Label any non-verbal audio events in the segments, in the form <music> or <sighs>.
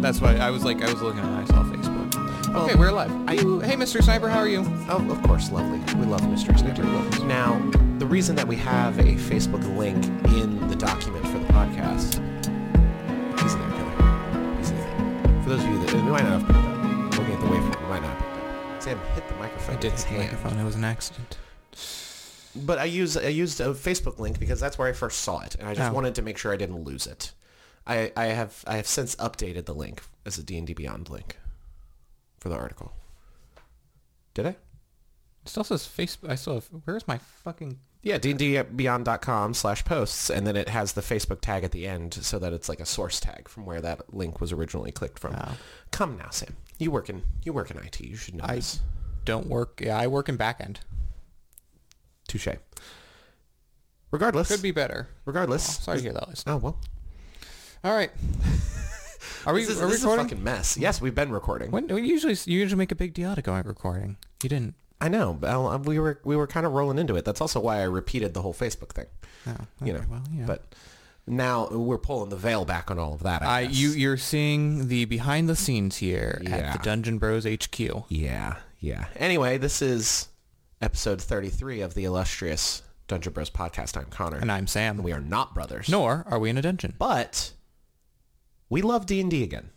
That's why I was like, I was looking and I saw Facebook. Well, okay, we're live. I- Ooh, hey, Mr. Sniper, how are you? Oh, of course, lovely. We love Mr. Sniper. Now, the reason that we have a Facebook link in the document for the podcast, he's in there, killer. He's in there. For those of you that, we might not have picked up, looking at the waveform, we might not have picked up. Sam hit the microphone. I did his hit the hand. microphone. It was an accident. But I used I used a Facebook link because that's where I first saw it, and I just Oh. wanted to make sure I didn't lose it. I, I have I have since updated the link as a D&D Beyond link for the article. Did I? It still says Facebook. I still have. Where's my fucking? Yeah, dndbeyond.com slash posts, and then it has the Facebook tag at the end so that it's like a source tag from where that link was originally clicked from. Oh. Come now, Sam. You work in you work in IT. You should know I this. don't work. Yeah, I work in back end. Touche. Regardless. Could be better. Regardless. Oh, sorry to hear that. Liz. Oh well. All right. <laughs> Are we? This is, are we this is a fucking mess. Yes, we've been recording. When we usually you usually make a big deal out of going recording. You didn't. I know, but I- we were we were kind of rolling into it. That's also why I repeated the whole Facebook thing. Oh, You okay, know, Well, yeah. But now we're pulling the veil back on all of that. I, I guess. you you're seeing the behind the scenes here at Yeah. the Dungeon Bros HQ. Yeah, yeah. Anyway, this is episode 33 of the illustrious Dungeon Bros podcast. I'm Connor. And I'm Sam. we are not brothers. Nor are we in a dungeon. But we love D&D again.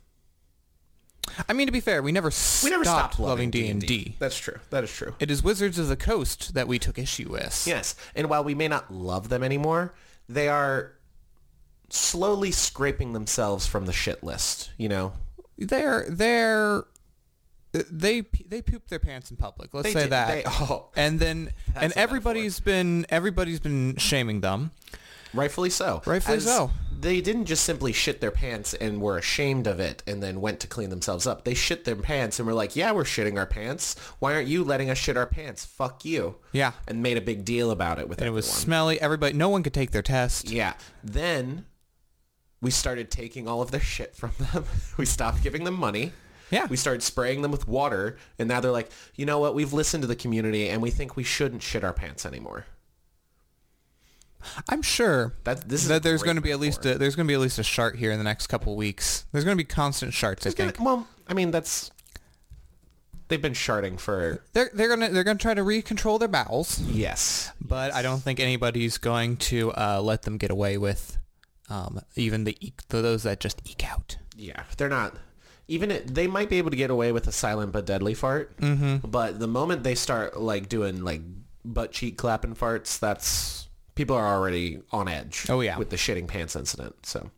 I mean, to be fair, we never We never stopped, loving loving D&D. That's true. That is true. It is Wizards of the Coast that we took issue with. Yes. And while we may not love them anymore, they are slowly scraping themselves from the shit list, you know? They're they're they they poop their pants in public. Let's They say did- that. they- oh. and then <laughs> and everybody's been everybody's been shaming them. Rightfully so. Rightfully As so. They didn't just simply shit their pants and were ashamed of it and then went to clean themselves up. They shit their pants and were like, yeah, we're shitting our pants. Why aren't you letting us shit our pants? Fuck you. Yeah. And made a big deal about it with And it was smelly. Everybody, no one could take their test. yeah. Then we started taking all of their shit from them. <laughs> we stopped giving them money. Yeah. We started spraying them with water. And now they're like, you know what? We've listened to the community and we think we shouldn't shit our pants anymore. I'm sure That, this is that there's going to be at least a, there's going to be at least a shart here in the next couple weeks. There's going to be constant sharts. I It's gonna- think well, I mean, that's they've been sharding for they're they're gonna they're gonna try to recontrol their bowels, yes, but I don't think anybody's going to uh, let them get away with um, even the those that just eke out. yeah. They're not even it, they might be able to get away with a silent but deadly fart, mm-hmm. but the moment they start like doing like butt cheek clapping farts, that's people are already on edge. Oh, yeah. with the shitting pants incident. So,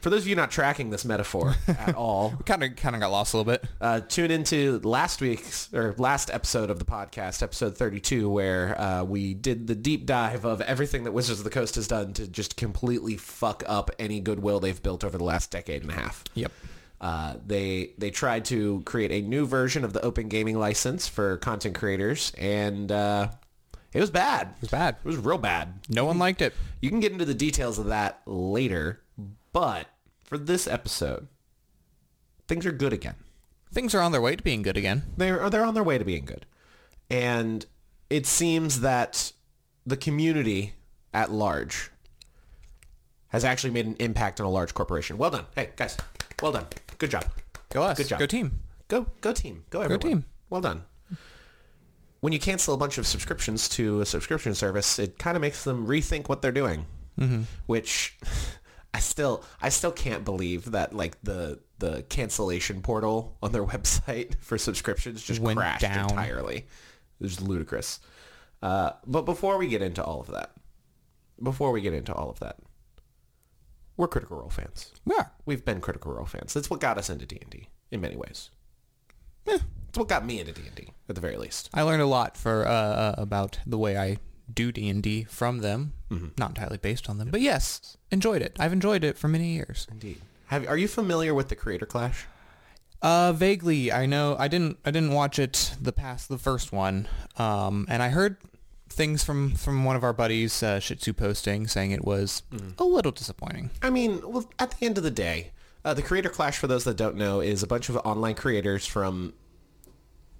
for those of you not tracking this metaphor at <laughs> all, Kind of kind of got lost a little bit. uh, tune into last week's or last episode of the podcast, episode 32, where uh, we did the deep dive of everything that Wizards of the Coast has done to just completely fuck up any goodwill they've built over the last decade and a half. Yep. Uh, they they tried to create a new version of the open gaming license for content creators, and uh, it was bad. It was bad. It was real bad. No one liked it. You can get into the details of that later, but for this episode, things are good again. Things are on their way to being good again. they're they're on their way to being good, and it seems that the community at large has actually made an impact on a large corporation. Well done, hey guys, well done, good job, Go us. Good job. Go team. go go team, go everyone. Go team. Well done. When you cancel a bunch of subscriptions to a subscription service, it kind of makes them rethink what they're doing, Mm-hmm. which <laughs> I still I still can't believe that like the the cancellation portal on their <laughs> website for subscriptions just Went crashed down. entirely. It was ludicrous. Uh, but before we get into all of that, before we get into all of that, we're Critical Role fans. Yeah. We've been Critical Role fans. That's what got us into D&D in many ways. It's what got me into D&D at the very least. I learned a lot for uh, uh, about the way I do D and D from them. Mm-hmm. Not entirely based on them, but yes, enjoyed it. I've enjoyed it for many years. Indeed. Have are you familiar with the Creator Clash? Uh, vaguely, I know. I didn't. I didn't watch it the past the first one. Um, and I heard things from from one of our buddies, uh, Shih Tzu posting, saying it was a little disappointing. I mean, well, at the end of the day, uh, the Creator Clash, for those that don't know, is a bunch of online creators from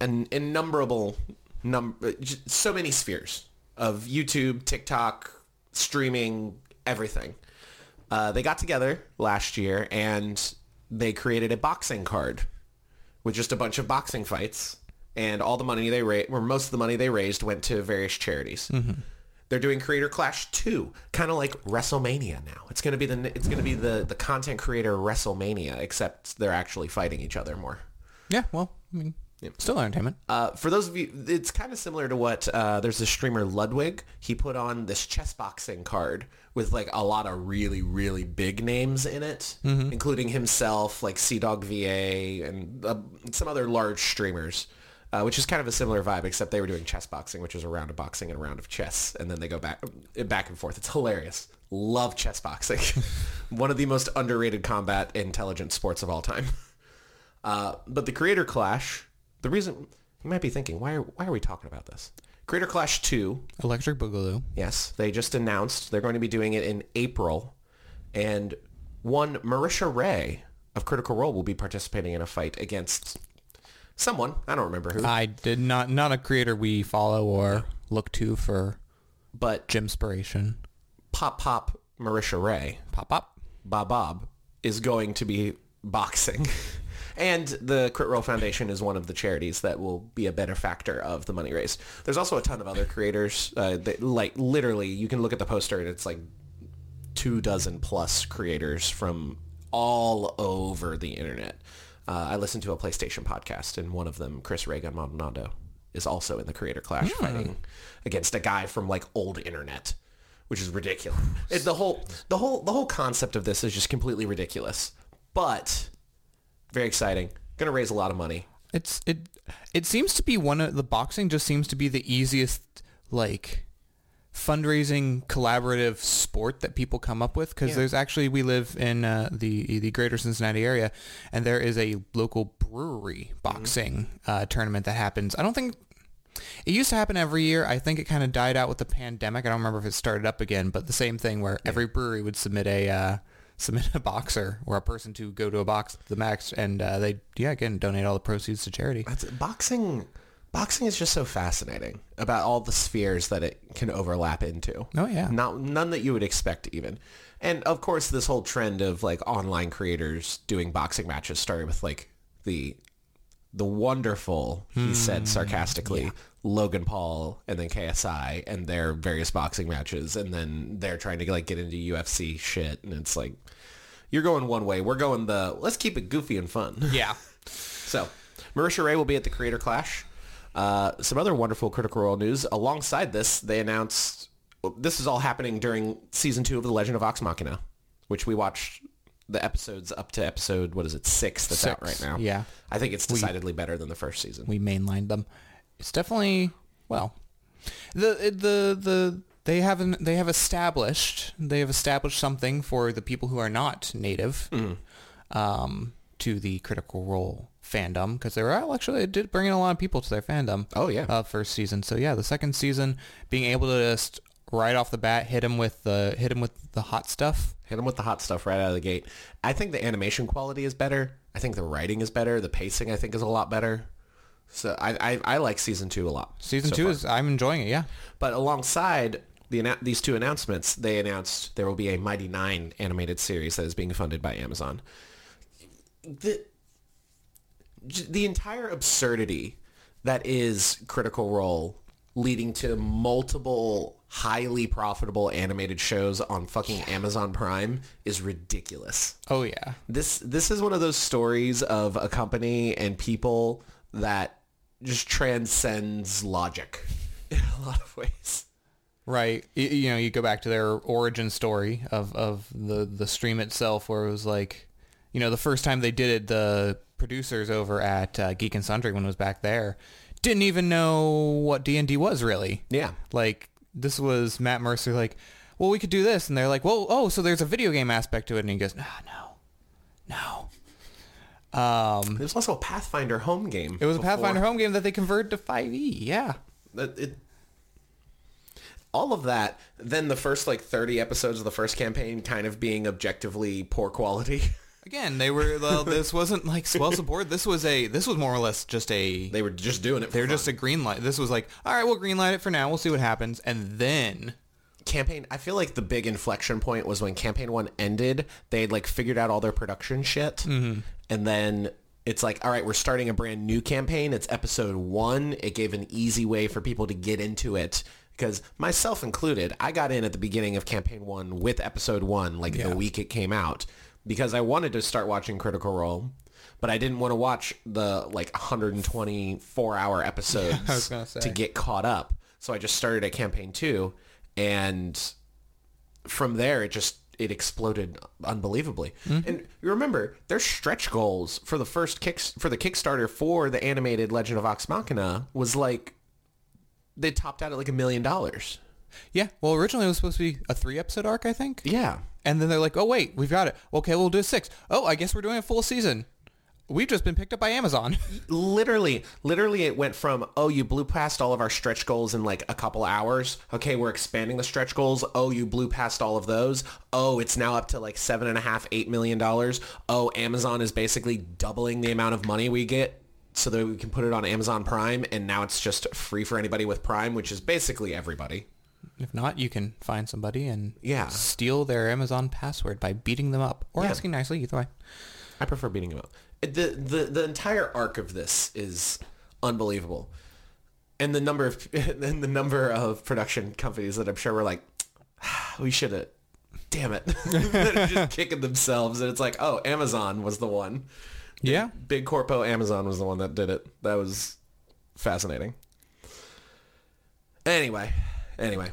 an innumerable num j- so many spheres of YouTube, TikTok, streaming, everything. Uh, they got together last year and they created a boxing card with just a bunch of boxing fights, and all the money they raised, or most of the money they raised, went to various charities. They're doing Creator Clash 2, kind of like WrestleMania now. It's gonna be the it's gonna be the the content creator WrestleMania, except they're actually fighting each other more. Yeah, well, I mean, still entertainment. Uh, for those of you, it's kind of similar to what uh, there's a streamer Ludwig. He put on this chess boxing card with like a lot of really really big names in it, including himself, like Sea Dog VA, and uh, some other large streamers. Uh, which is kind of a similar vibe, except they were doing chess boxing, which is a round of boxing and a round of chess, and then they go back back and forth. It's hilarious. Love chess boxing. <laughs> One of the most underrated combat intelligent sports of all time. Uh, but the Creator Clash, the reason you might be thinking, why are why are we talking about this? Creator Clash 2, Electric Boogaloo. yes, they just announced they're going to be doing it in April, and one Marisha Ray of Critical Role will be participating in a fight against someone I don't remember who, I did not not a creator we follow or look to for but gym inspiration. Pop Pop Marisha Ray Pop pop. Bob Bob is going to be boxing. <laughs> And the Crit Role Foundation is one of the charities that will be a better factor of the money raised. There's also a ton of other creators. Uh, that, like literally, you can look at the poster and it's like two dozen plus creators from all over the internet. Uh, I listened to a PlayStation podcast, and one of them, Chris Reagan Maldonado, is also in the Creator Clash fighting against a guy from like old internet, which is ridiculous. It, the whole the whole the whole concept of this is just completely ridiculous, but very exciting. Going to raise a lot of money. It's it it seems to be one of the boxing just seems to be the easiest like fundraising collaborative sport that people come up with because Yeah. there's actually we live in uh, the the greater Cincinnati area and there is a local brewery boxing uh, tournament that happens. I don't think it used to happen every year. I think it kind of died out with the pandemic. I don't remember if it started up again, but the same thing where every brewery would submit a uh, submit a boxer or a person to go to a box the max and uh, they yeah again donate all the proceeds to charity. That's boxing. Boxing is just so fascinating about all the spheres that it can overlap into. Oh, yeah. not none that you would expect even. And of course, this whole trend of like online creators doing boxing matches started with like the the wonderful, he said sarcastically, Logan Paul and then KSI and their various boxing matches, and then they're trying to like get into UFC shit, and it's like you're going one way, we're going the let's keep it goofy and fun. <laughs> Yeah. So, Marisha Ray will be at the Creator Clash. Uh, some other wonderful Critical Role news. Alongside this, they announced well, this is all happening during season two of The Legend of Vox Machina, which we watched the episodes up to episode what is it six that's out right now. yeah. I think it's decidedly better than the first season. we mainlined them. It's definitely well, the the the they haven't they have established they have established something for the people who are not native um, to the Critical Role fandom because they were actually it did bring in a lot of people to their fandom. Oh, yeah. uh, first season. So yeah, the second season being able to just right off the bat hit him with the hit him with the hot stuff. Hit them with the hot stuff right out of the gate. I think the animation quality is better. I think the writing is better. The pacing I think is a lot better. So I I, I like season two a lot. Season so two far. is I'm enjoying it. Yeah. But alongside the these two announcements, they announced there will be a Mighty Nein animated series that is being funded by Amazon. The the entire absurdity that is Critical Role leading to multiple highly profitable animated shows on fucking Amazon Prime is ridiculous. Oh yeah. This this is one of those stories of a company and people that just transcends logic in a lot of ways. Right. Y- You know, you go back to their origin story of, of the, the stream itself where it was like, you know, the first time they did it, the producers over at uh, Geek and Sundry when it was back there didn't even know what D&D was really. Yeah. Like, this was Matt Mercer like, well, we could do this. And they're like, well, oh, so there's a video game aspect to it. And he goes, no, no, no. Um, There's also a Pathfinder home game. it was a. Pathfinder home game that they converted to 5e. Yeah. That- it- all of that, then the first like 30 episodes of the first campaign kind of being objectively poor quality. <laughs> Again, they were. Well, this wasn't like swell support. This was a. This was more or less just a. they were just doing it for They were fun. just a green light. This was like, all right, we'll green light it for now. We'll see what happens, and then campaign i feel like the big inflection point was when campaign one ended they had like figured out all their production shit Mm-hmm. and then it's like all right we're starting a brand new campaign it's episode one it gave an easy way for people to get into it because myself included i got in at the beginning of campaign one with episode one like Yeah. the week it came out because i wanted to start watching critical role but i didn't want to watch the like 124 hour episodes <laughs> I was gonna say. to get caught up so i just started at campaign two and from there it just it exploded unbelievably. Mm-hmm. And you remember their stretch goals for the first kick for the Kickstarter for the animated Legend of Vox Machina was like they topped out at like a million dollars. Yeah. Well, originally it was supposed to be a three episode arc, I think. Yeah. And then they're like, oh wait, we've got it. Okay, we'll do a six. Oh, I guess we're doing a full season. We've just been picked up by Amazon. <laughs> Literally, literally it went from, oh, you blew past all of our stretch goals in like a couple hours. Okay, we're expanding the stretch goals. Oh, you blew past all of those. Oh, it's now up to like seven and a half, eight million dollars. Oh, Amazon is basically doubling the amount of money we get so that we can put it on Amazon Prime. And now it's just free for anybody with Prime, which is basically everybody. if not, you can find somebody and Yeah. steal their Amazon password by beating them up or Yeah. asking nicely. Either way. I prefer beating them up. The, the the entire arc of this is unbelievable, and the number of <laughs> and the number of production companies that I'm sure were like, "Ah, we should have, damn it, <laughs> They're just kicking themselves, and it's like, oh, Amazon was the one, Yeah. big corpo Amazon was the one that did it. That was fascinating. Anyway, anyway,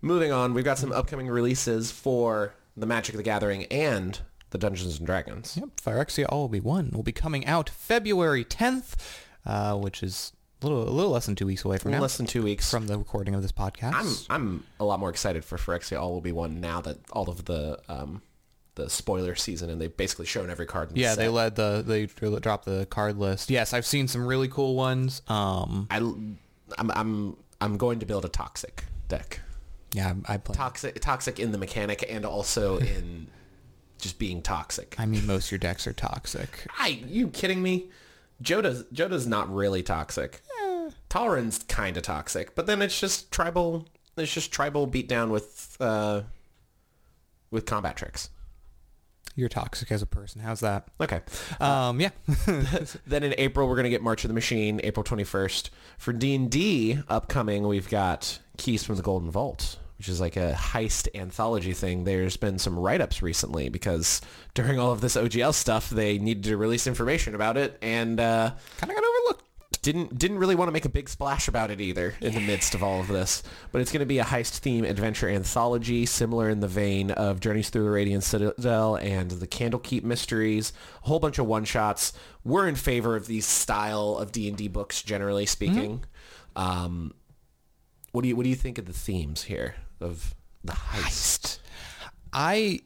moving on. We've got some upcoming releases for the Magic of the Gathering and the Dungeons and Dragons. Yep. Phyrexia All Will Be One will be coming out February 10th, uh, which is a little, a little less than two weeks away from now Less than two weeks. from the recording of this podcast. I'm I'm a lot more excited for Phyrexia All Will Be One now that all of the um the spoiler season and they've basically shown every card. In the yeah, they led the they dropped the card list. Yes, I've seen some really cool ones. Um, I I'm I'm I'm going to build a toxic deck. yeah, I play. Toxic toxic in the mechanic and also in just being toxic. I mean, most of your decks are toxic. <laughs> I you kidding me? Jodah's Jodah's not really toxic. Talrin's kind of toxic, but then it's just tribal. It's just tribal beatdown with uh with combat tricks. You're toxic as a person. How's that? Okay. Um, yeah. <laughs> <laughs> Then in April, we're going to get March of the Machine, April 21st. For D&D upcoming, we've got Keys from the Golden Vault, which is like a heist anthology thing. There's been some write-ups recently because during all of this OGL stuff, they needed to release information about it and uh, kind of got overlooked. didn't didn't really want to make a big splash about it either in the midst of all of this. But it's going to be a heist theme adventure anthology, similar in the vein of Journeys Through the Radiant Citadel and the Candlekeep Mysteries. A whole bunch of one shots. We're in favor of these style of D and D books, generally speaking. Um, what do you what do you think of the themes here of the heist? I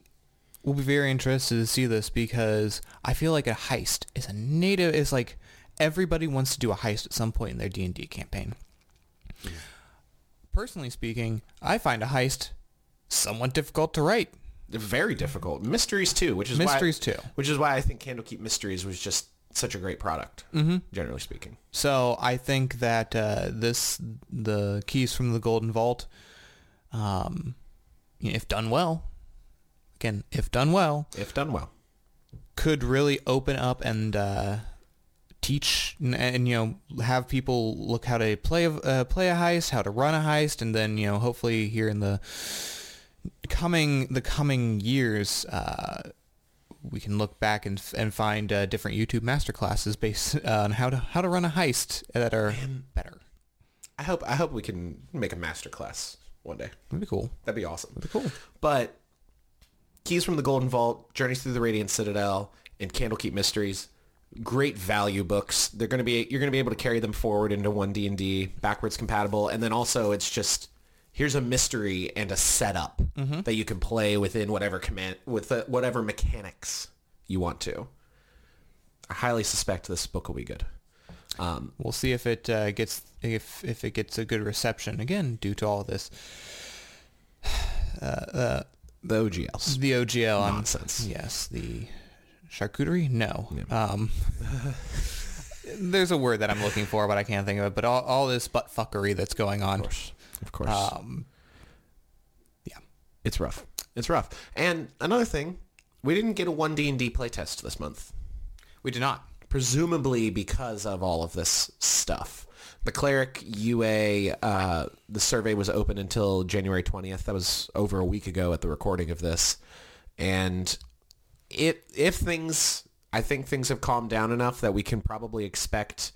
will be very interested to see this because I feel like a heist is a native is like everybody wants to do a heist at some point in their D&D campaign. Personally speaking, I find a heist somewhat difficult to write. Very difficult. Mysteries too, which is Mysteries why, too. which is why I think Candlekeep Mysteries was just such a great product, mm-hmm. generally speaking. So I think that uh, this the keys from the Golden Vault, um, you know, if done well, again, if done well, If done well. could really open up and uh, teach and, and you know have people look how to play a uh, play a heist, how to run a heist, and then you know hopefully here in the coming the coming years. Uh, we can look back and, and find uh, different YouTube masterclasses based on how to how to run a heist that are better. I hope I hope we can make a master class one day. That'd be cool. That'd be awesome. That'd be cool. But Keys from the Golden Vault, Journeys Through the Radiant Citadel, and Candlekeep Mysteries, great value books. They're going to be you're going to be able to carry them forward into one D and D, backwards compatible, and then also it's just here's a mystery and a setup that you can play within whatever command with uh, whatever mechanics you want to. I highly suspect this book will be good. Um, We'll see if it uh, gets if if it gets a good reception again due to all this. the OGLs. The OGL on- Nonsense. yes, the charcuterie. No. Um, <laughs> there's a word that I'm looking for, but I can't think of it. But all, all this butt fuckery that's going on. Of course. Of course. Um, yeah. It's rough. It's rough. And another thing, we didn't get a 1D&D playtest this month. We did not. Presumably because of all of this stuff. The cleric UA, uh, the survey was open until January 20th. That was over a week ago at the recording of this. And it, if things, I think things have calmed down enough that we can probably expect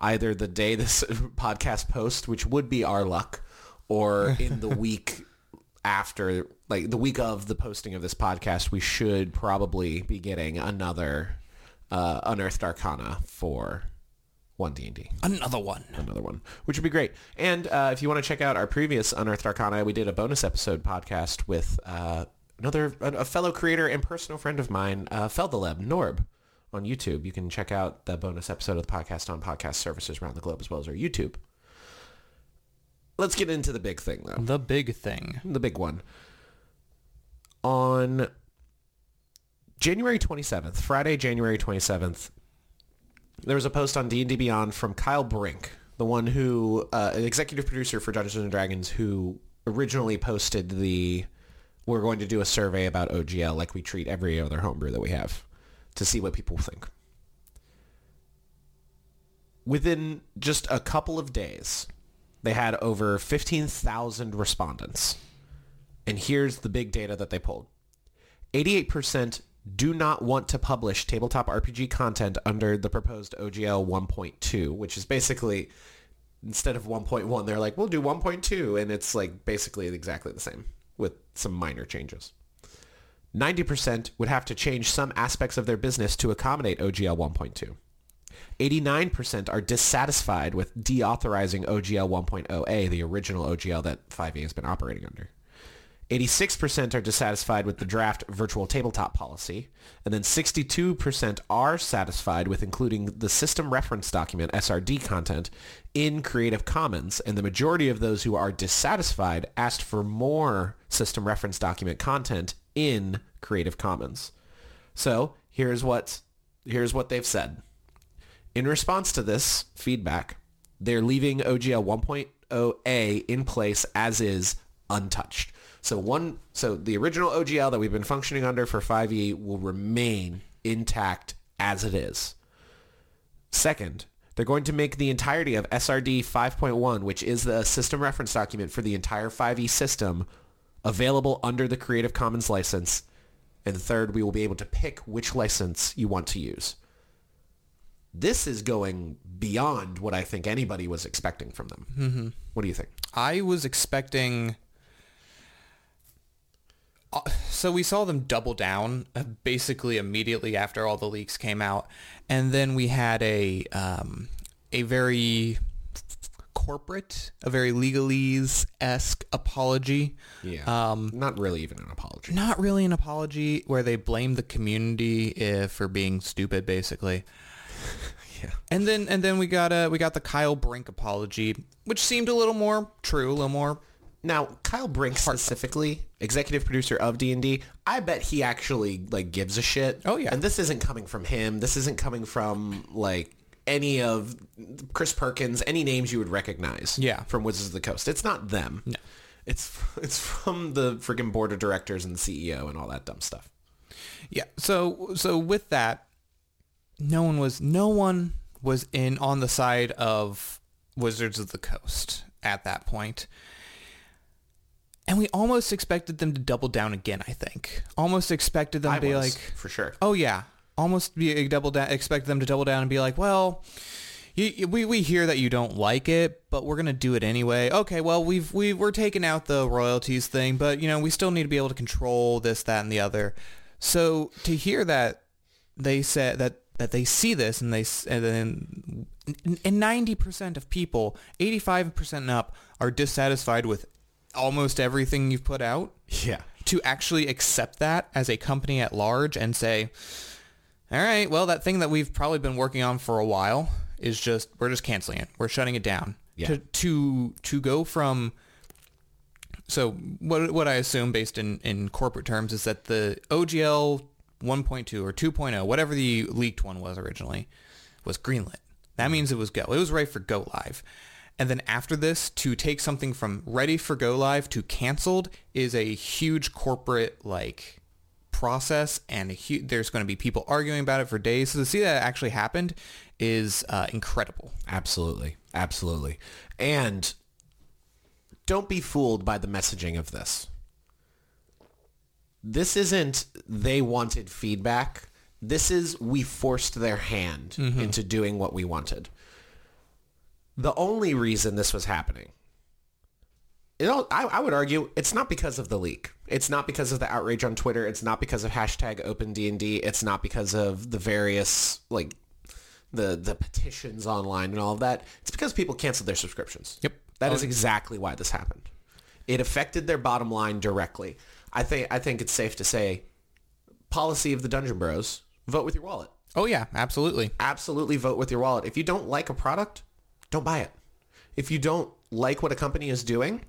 either the day this <laughs> podcast posts, which would be our luck, or in the <laughs> week after, like the week of the posting of this podcast, we should probably be getting another uh, Unearthed Arcana for 1D&D. Another one. Another one, which would be great. And uh, if you want to check out our previous Unearthed Arcana, we did a bonus episode podcast with uh, another a, a fellow creator and personal friend of mine, uh, Feldeleb, Norb, on YouTube. You can check out the bonus episode of the podcast on podcast services around the globe as well as our YouTube. Let's get into the big thing, though. The big thing. The big one. On January 27th, Friday, January 27th, there was a post on D&D Beyond from Kyle Brink, the one who, uh, executive producer for Dungeons and Dragons, who originally posted the, we're going to do a survey about OGL like we treat every other homebrew that we have to see what people think. Within just a couple of days, they had over 15,000 respondents. And here's the big data that they pulled. 88% do not want to publish tabletop RPG content under the proposed OGL 1.2, which is basically instead of 1.1, they're like, we'll do 1.2, and it's like basically exactly the same with some minor changes. 90% would have to change some aspects of their business to accommodate OGL 1.2. 89% are dissatisfied with deauthorizing OGL 1.0a, the original OGL that 5e has been operating under. 86% are dissatisfied with the draft virtual tabletop policy, and then 62% are satisfied with including the system reference document SRD content in Creative Commons, and the majority of those who are dissatisfied asked for more system reference document content in Creative Commons. So, here's what here's what they've said. In response to this feedback, they're leaving OGL 1.0a in place as is untouched. So one, so the original OGL that we've been functioning under for 5e will remain intact as it is. Second, they're going to make the entirety of SRD 5.1, which is the system reference document for the entire 5e system, available under the Creative Commons license. And third, we will be able to pick which license you want to use. This is going beyond what I think anybody was expecting from them. Mm-hmm. What do you think? I was expecting. Uh, So we saw them double down uh, basically immediately after all the leaks came out, and then we had a um, a very corporate, a very legalese esque apology. Yeah. Um, Not really even an apology. not really an apology where they blame the community uh, for being stupid, basically. <laughs> Yeah. And then and then we got a we got the Kyle Brink apology, which seemed a little more true, a little more. Now, Kyle Brink specifically, executive producer of D&D, I bet he actually like gives a shit. Oh, yeah. And this isn't coming from him. This isn't coming from like any of Chris Perkins, any names you would recognize. Yeah. From Wizards of the Coast. It's not them. No. It's <laughs> it's from the freaking board of directors and the CEO and all that dumb stuff. Yeah. So so with that, no one was no one was in on the side of Wizards of the Coast at that point. And we almost expected them to double down again, I think. Almost expected them I to be was, like, for sure. oh yeah, almost be double down, expect them to double down and be like, well, you, you- we, we hear that you don't like it, but we're going to do it anyway. Okay, well, we've, we, we're taking out the royalties thing, but you know, we still need to be able to control this, that, and the other. So to hear that they said that, that they see this and they, and then, and 90% of people, 85% and up are dissatisfied with almost everything you've put out Yeah. to actually accept that as a company at large and say, all right, well, that thing that we've probably been working on for a while is just, we're just canceling it. We're shutting it down. Yeah. To, to, to go from, so what, what I assume based in, in corporate terms is that the OGL 1.2 or 2.0, whatever the leaked one was originally, was greenlit. That mm-hmm. means it was go. It was ready for go live. And then after this, to take something from ready for go live to canceled is a huge corporate like process, and a hu- there's going to be people arguing about it for days. So to see that actually happened is uh, incredible. Absolutely. Absolutely. And don't be fooled by the messaging of this. This isn't they wanted feedback. This is we forced their hand into doing what we wanted. The only reason this was happening, you know, I, I would argue it's not because of the leak. It's not because of the outrage on Twitter. It's not because of hashtag OpenDND. It's not because of the various like the the petitions online and all of that. It's because people canceled their subscriptions. Yep. That is oh. exactly why this happened. It affected their bottom line directly. I think I think it's safe to say policy of the Dungeon Bros, vote with your wallet. Oh yeah, absolutely. Absolutely vote with your wallet. If you don't like a product, don't buy it. If you don't like what a company is doing,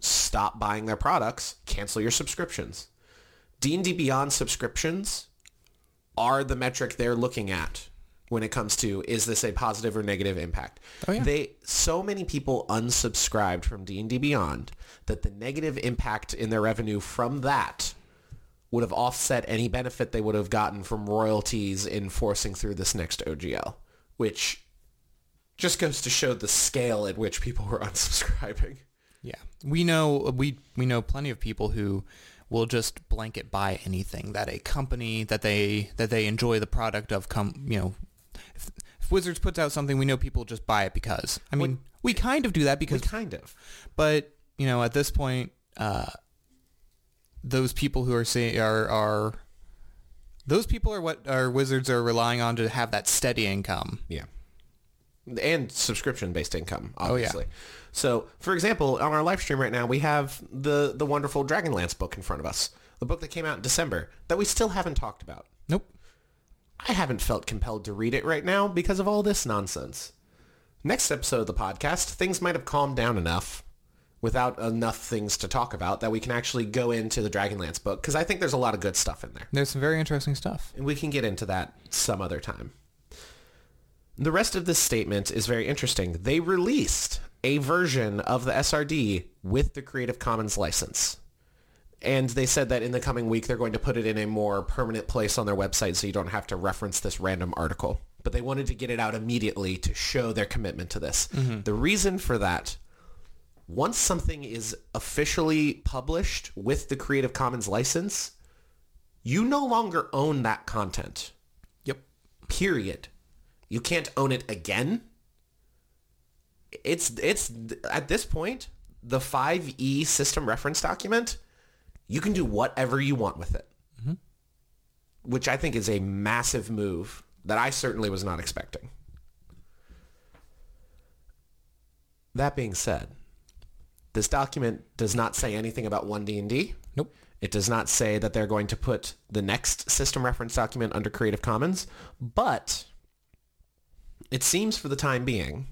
stop buying their products, cancel your subscriptions. D&D Beyond subscriptions are the metric they're looking at when it comes to is this a positive or negative impact. Oh, yeah. They so many people unsubscribed from D&D Beyond that the negative impact in their revenue from that would have offset any benefit they would have gotten from royalties in forcing through this next OGL, which just goes to show the scale at which people were <laughs> unsubscribing. Yeah, we know we we know plenty of people who will just blanket buy anything that a company that they that they enjoy the product of come you know if, if Wizards puts out something we know people just buy it because I mean we kind of do that because Kind of. but you know at this point uh, those people who are saying are are those people are what our Wizards are relying on to have that steady income. Yeah. And subscription-based income, oh, yeah. obviously. So, for example, on our live stream right now, we have the the wonderful Dragonlance book in front of us. The book that came out in December that we still haven't talked about. Nope. I haven't felt compelled to read it right now because of all this nonsense. Next episode of the podcast, things might have calmed down enough without enough things to talk about that we can actually go into the Dragonlance book because I think there's a lot of good stuff in there. There's some very interesting stuff. And we can get into that some other time. The rest of this statement is very interesting. They released a version of the SRD with the Creative Commons license. And they said that in the coming week, they're going to put it in a more permanent place on their website so you don't have to reference this random article. But they wanted to get it out immediately to show their commitment to this. Mm-hmm. The reason for that, once something is officially published with the Creative Commons license, you no longer own that content. Yep. Period. You can't own it again. It's it's at this point the 5e system reference document. You can do whatever you want with it, mm-hmm. which I think is a massive move that I certainly was not expecting. That being said, this document does not say anything about 1D&D. Nope. It does not say that they're going to put the next system reference document under Creative Commons, but it seems for the time being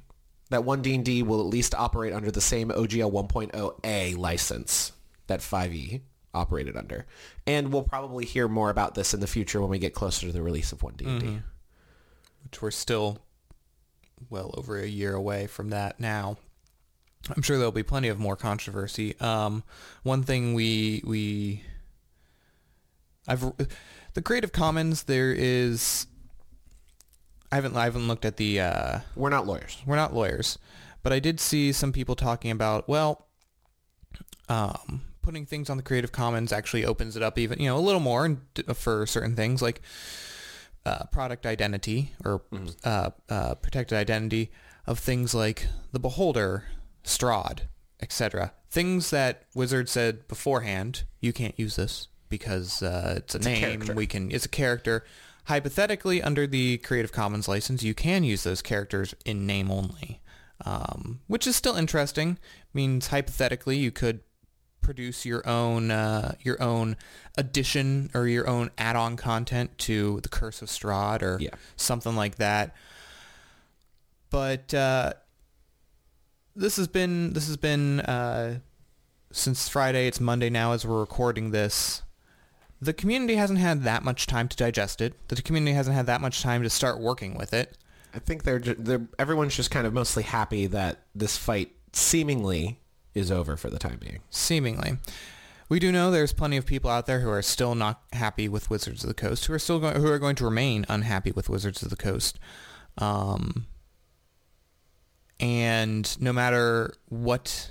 that 1D&D will at least operate under the same OGL 1.0A license that 5e operated under. And we'll probably hear more about this in the future when we get closer to the release of 1D&D. which we're still well over a year away from that now. I'm sure there'll be plenty of more controversy. Um, one thing we we I've the Creative Commons there is I haven't I haven't looked at the uh, We're not lawyers. we're not lawyers, but I did see some people talking about well, um, putting things on the Creative Commons actually opens it up even you know a little more and d- for certain things like uh, product identity or uh, uh, protected identity of things like the Beholder, Strahd, etc. Things that Wizard said beforehand, you can't use this because uh, it's a name. character. we can. It's a character. Hypothetically, under the Creative Commons license, you can use those characters in name only, um, which is still interesting. Means hypothetically, you could produce your own uh, your own addition or your own add-on content to the Curse of Strahd or Yeah. something like that. But uh, this has been this has been uh, since Friday. It's Monday now as we're recording this. The community hasn't had that much time to digest it. The community hasn't had that much time to start working with it. I think they're, they're everyone's just kind of mostly happy that this fight seemingly is over for the time being. Seemingly. We do know there's plenty of people out there who are still not happy with Wizards of the Coast, who are still going, who are going to remain unhappy with Wizards of the Coast. Um, and no matter what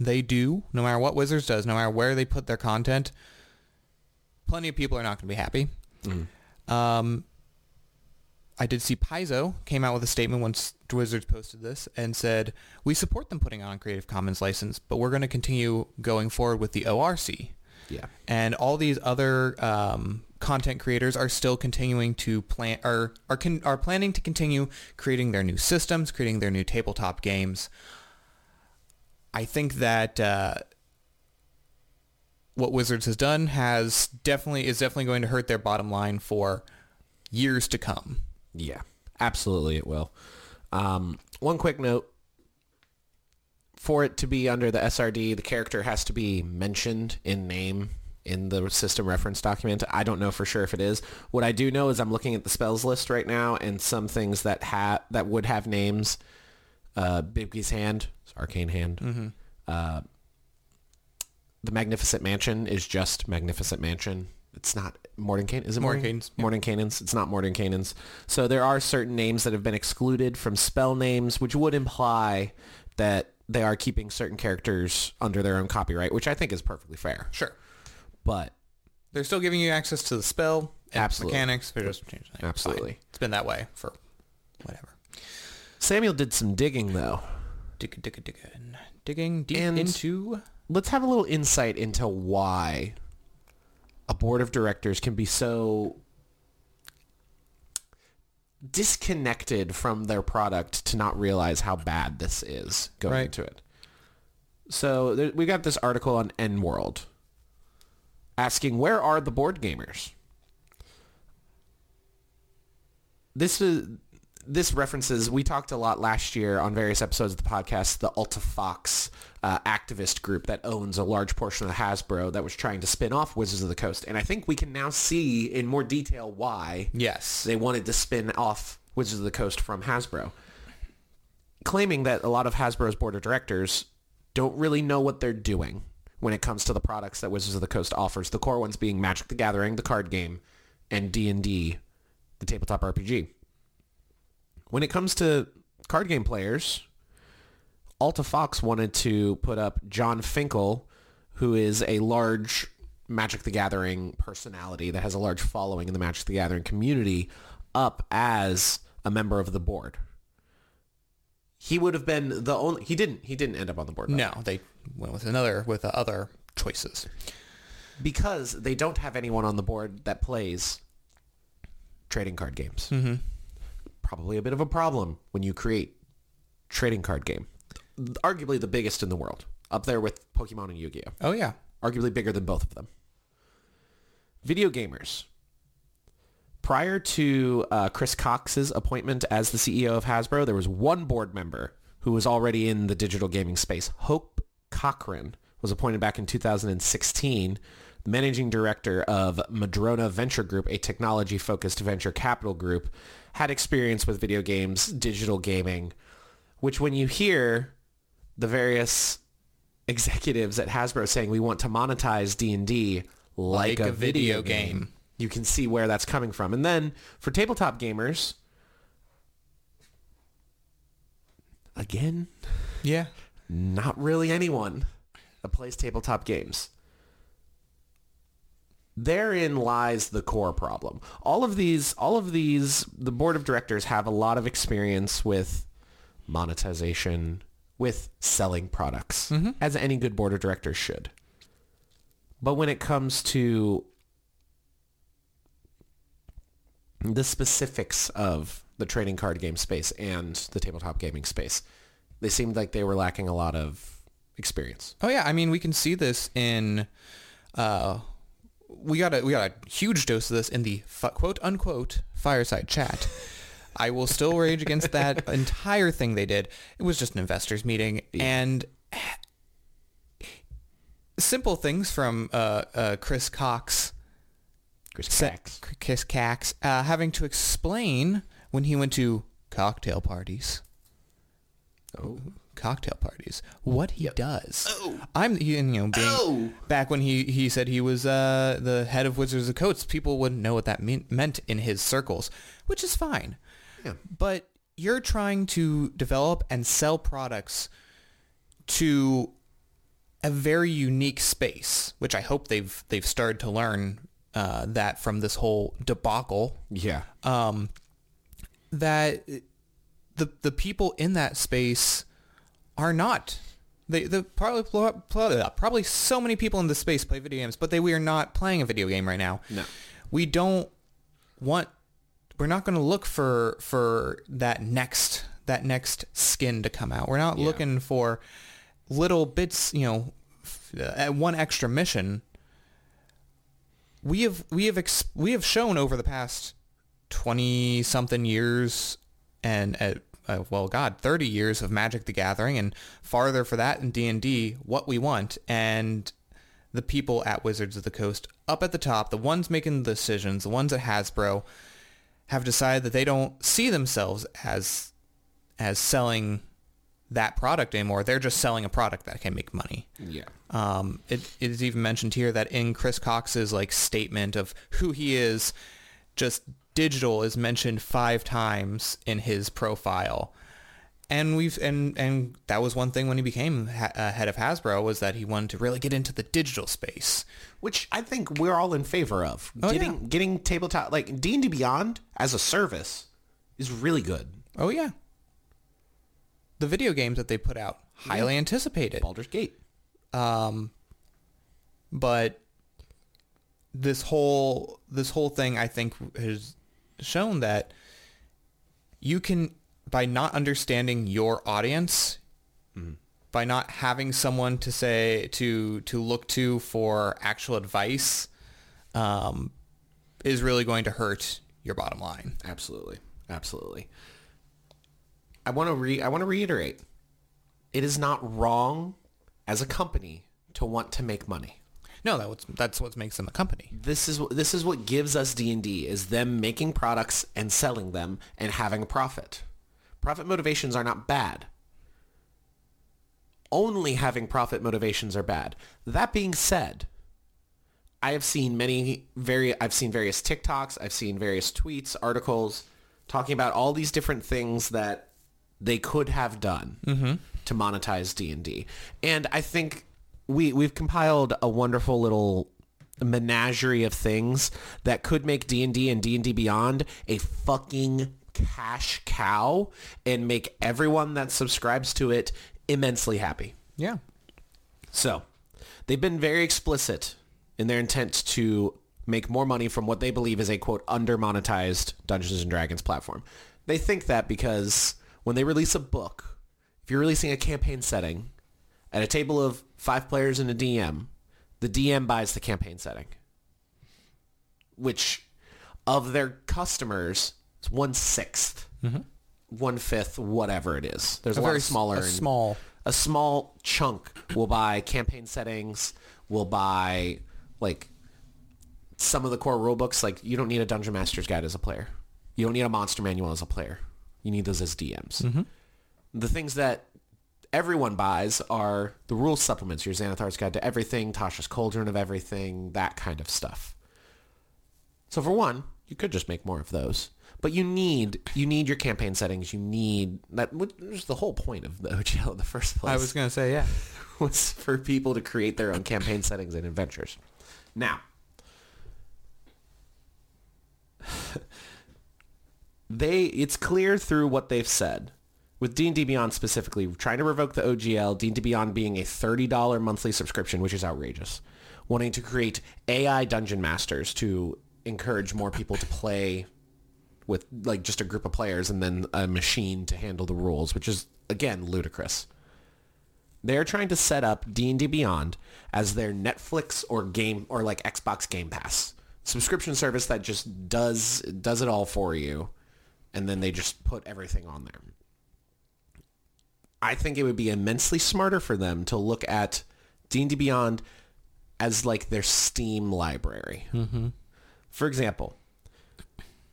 they do, no matter what Wizards does, no matter where they put their content, plenty of people are not going to be happy. Um, I did see Paizo came out with a statement once Wizards posted this and said, we support them putting on Creative Commons license, but we're going to continue going forward with the ORC. Yeah. And all these other um, content creators are still continuing to plan, are, are, con- are planning to continue creating their new systems, creating their new tabletop games. I think that uh, what Wizards has done has definitely is definitely going to hurt their bottom line for years to come. Yeah, absolutely it will. Um, one quick note. For it to be under the SRD, the character has to be mentioned in name in the system reference document. I don't know for sure if it is. What I do know is I'm looking at the spells list right now, and some things that ha- that would have names. Uh, Bigby's hand, arcane hand. Uh, the Magnificent Mansion is just Magnificent Mansion. It's not Mordenkainen. Is it Mordenkainen's, Mordenkainen's? Mordenkainen's. It's not Mordenkainen's. So there are certain names that have been excluded from spell names, which would imply that they are keeping certain characters under their own copyright, which I think is perfectly fair. Sure. But They're still giving you access to the spell and Absolutely. mechanics. They're just changing it. Fine. Absolutely. It's been that way for whatever. Samuel did some digging, though. Digga, digga. Digging deep And- into... Let's have a little insight into why a board of directors can be so disconnected from their product to not realize how bad this is going Right. into it. So there, we got this article on EN World asking where are the board gamers? This is this references we talked a lot last year on various episodes of the podcast the Alta Fox uh, activist group that owns a large portion of Hasbro that was trying to spin off Wizards of the Coast and I think we can now see in more detail why Yes. they wanted to spin off Wizards of the Coast from Hasbro claiming that a lot of Hasbro's board of directors don't really know what they're doing when it comes to the products that Wizards of the Coast offers. The core ones being Magic the Gathering, the card game, and D&D, the tabletop RPG. When it comes to card game players, Alta Fox wanted to put up Jon Finkel, who is a large Magic the Gathering personality that has a large following in the Magic the Gathering community, up as a member of the board. He would have been the only. He didn't. He didn't end up on the board. though. No, they went with another, with other choices. because they don't have anyone on the board that plays trading card games. Mm-hmm. Probably a bit of a problem when you create trading card game. Arguably the biggest in the world, up there with Pokemon and Yu-Gi-Oh. Oh, yeah. Arguably bigger than both of them. Video gamers. Prior to uh, Chris Cox's appointment as the CEO of Hasbro, there was one board member who was already in the digital gaming space. Hope Cochran was appointed back in 2016, managing director of Madrona Venture Group, a technology-focused venture capital group, had experience with video games, digital gaming, which when you hear the various executives at Hasbro saying we want to monetize D&D like, a, video, game. You can see where that's coming from. And then for tabletop gamers, again, Yeah. not really anyone that plays tabletop games. Therein lies the core problem. All of these, all of these, the board of directors have a lot of experience with monetization, with selling products, as any good board of directors should. But when it comes to the specifics of the trading card game space and the tabletop gaming space, they seemed like they were lacking a lot of experience. Oh yeah, I mean we can see this in uh we got a we got a huge dose of this in the quote unquote fireside chat. I will still rage against that <laughs> entire thing they did. It was just an investors meeting and simple things from uh, uh, Chris Cox Chris Cax. Chris Cax uh, having to explain when he went to cocktail parties. Oh. Cocktail parties. What he does. Oh. I'm you know being Oh. back when he he said he was uh, the head of Wizards of Coats, People wouldn't know what that mean, meant in his circles, which is fine. Yeah. But you're trying to develop and sell products to a very unique space, which I hope they've they've started to learn uh, that from this whole debacle. Yeah. Um, that the the people in that space are not. They the probably probably so many people in this space play video games, but they we are not playing a video game right now. No. We don't want. We're not going to look for for that next that next skin to come out. We're not Yeah. looking for little bits, you know, f- uh, one extra mission. We have we have ex- we have shown over the past twenty something years and uh, uh, well, God, thirty years of Magic the Gathering and farther for that in D and D what we want and the people at Wizards of the Coast up at the top, the ones making the decisions, the ones at Hasbro, have decided that they don't see themselves as as selling that product anymore. They're just selling a product that can make money. Yeah. Um, it, it is even mentioned here that in Chris Cox's like statement of who he is, just digital is mentioned five times in his profile. And we've and and that was one thing when he became ha- uh, head of Hasbro was that he wanted to really get into the digital space. Which I think we're all in favor of. Oh, getting yeah. getting tabletop like D and D Beyond as a service is really good. Oh yeah. The video games that they put out highly anticipated. Baldur's Gate. Um, but this whole this whole thing, I think, has shown that you can, by not understanding your audience, by not having someone to say to to look to for actual advice, um, is really going to hurt your bottom line. Absolutely. Absolutely. I want to re I want to reiterate. It is not wrong as a company to want to make money. No, that what's, that's what makes them a company. This is this is what gives us D&D is them making products and selling them and having a profit. Profit motivations are not bad. Only having profit motivations are bad. That being said, I have seen many very I've seen various TikToks, I've seen various tweets, articles talking about all these different things that they could have done mm-hmm. to monetize D&D. And I think we we've compiled a wonderful little menagerie of things that could make D&D and D&D Beyond a fucking cash cow and make everyone that subscribes to it immensely happy. Yeah. So, they've been very explicit in their intent to make more money from what they believe is a quote under monetized Dungeons and Dragons platform. They think that because when they release a book, if you're releasing a campaign setting at a table of five players and a DM, the DM buys the campaign setting, which of their customers is one sixth, mm-hmm. one fifth, whatever it is. There's a, lot very smaller, a and- small. a small chunk will buy campaign settings, will buy like some of the core rule books. Like you don't need a Dungeon Master's Guide as a player. You don't need a monster manual as a player. You need those as DMs. Mm-hmm. The things that everyone buys are the rule supplements, your Xanathar's Guide to Everything, Tasha's Cauldron of Everything, that kind of stuff. So for one, you could just make more of those. But you need you need your campaign settings. You need that was the whole point of the <laughs> OGL in the first place I was gonna say yeah. <laughs> was for people to create their own campaign settings and adventures. Now, <sighs> they it's clear through what they've said with D&D Beyond specifically trying to revoke the OGL, D&D Beyond being a $30 monthly subscription, which is outrageous. Wanting to create AI dungeon masters to encourage more people to play with like just a group of players and then a machine to handle the rules, which is again ludicrous. They're trying to set up D&D Beyond as their Netflix or game or like Xbox Game Pass subscription service that just does does it all for you and then they just put everything on there. I think it would be immensely smarter for them to look at D&D Beyond as like their Steam library. For example,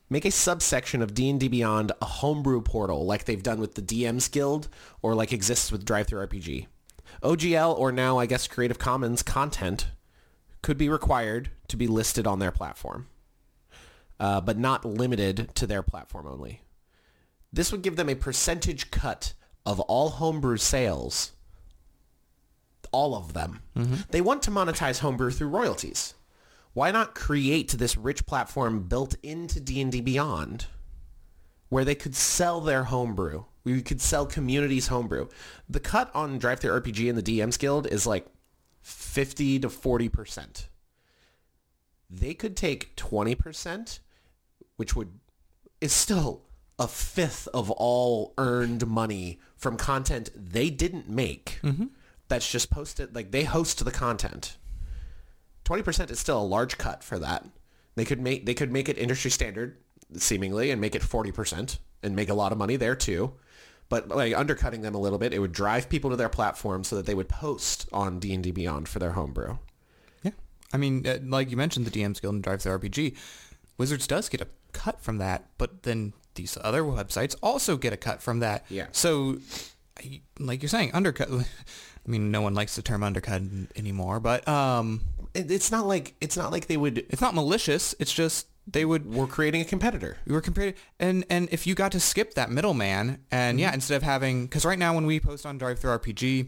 make a subsection of D&D Beyond a homebrew portal like they've done with the DMs Guild or like exists with DriveThruRPG. OGL or now I guess Creative Commons content could be required to be listed on their platform, uh, but not limited to their platform only. This would give them a percentage cut of all homebrew sales, all of them. Mm-hmm. They want to monetize homebrew through royalties. Why not create this rich platform built into D&D Beyond where they could sell their homebrew? We could sell communities homebrew. The cut on Drive Thru RPG and the DMs Guild is like 50 to 40%. They could take 20%, which would is still a fifth of all earned money from content they didn't make. That's just posted like they host the content. 20% is still a large cut for that. They could make they could make it industry standard seemingly and make it 40% and make a lot of money there too. But like undercutting them a little bit, it would drive people to their platform so that they would post on D&D Beyond for their homebrew. Yeah. I mean, uh, like you mentioned, the DM's Guild and Drive Thru RPG, Wizards does get a cut from that, but then these other websites also get a cut from that. Yeah. So, like you're saying, undercut. <laughs> I mean, no one likes the term undercut anymore, but um, It, it's not like it's not like they would it's not malicious. It's just they would we're creating a competitor. we were compared and and if you got to skip that middleman and yeah instead of having because right now when we post on drive through rpg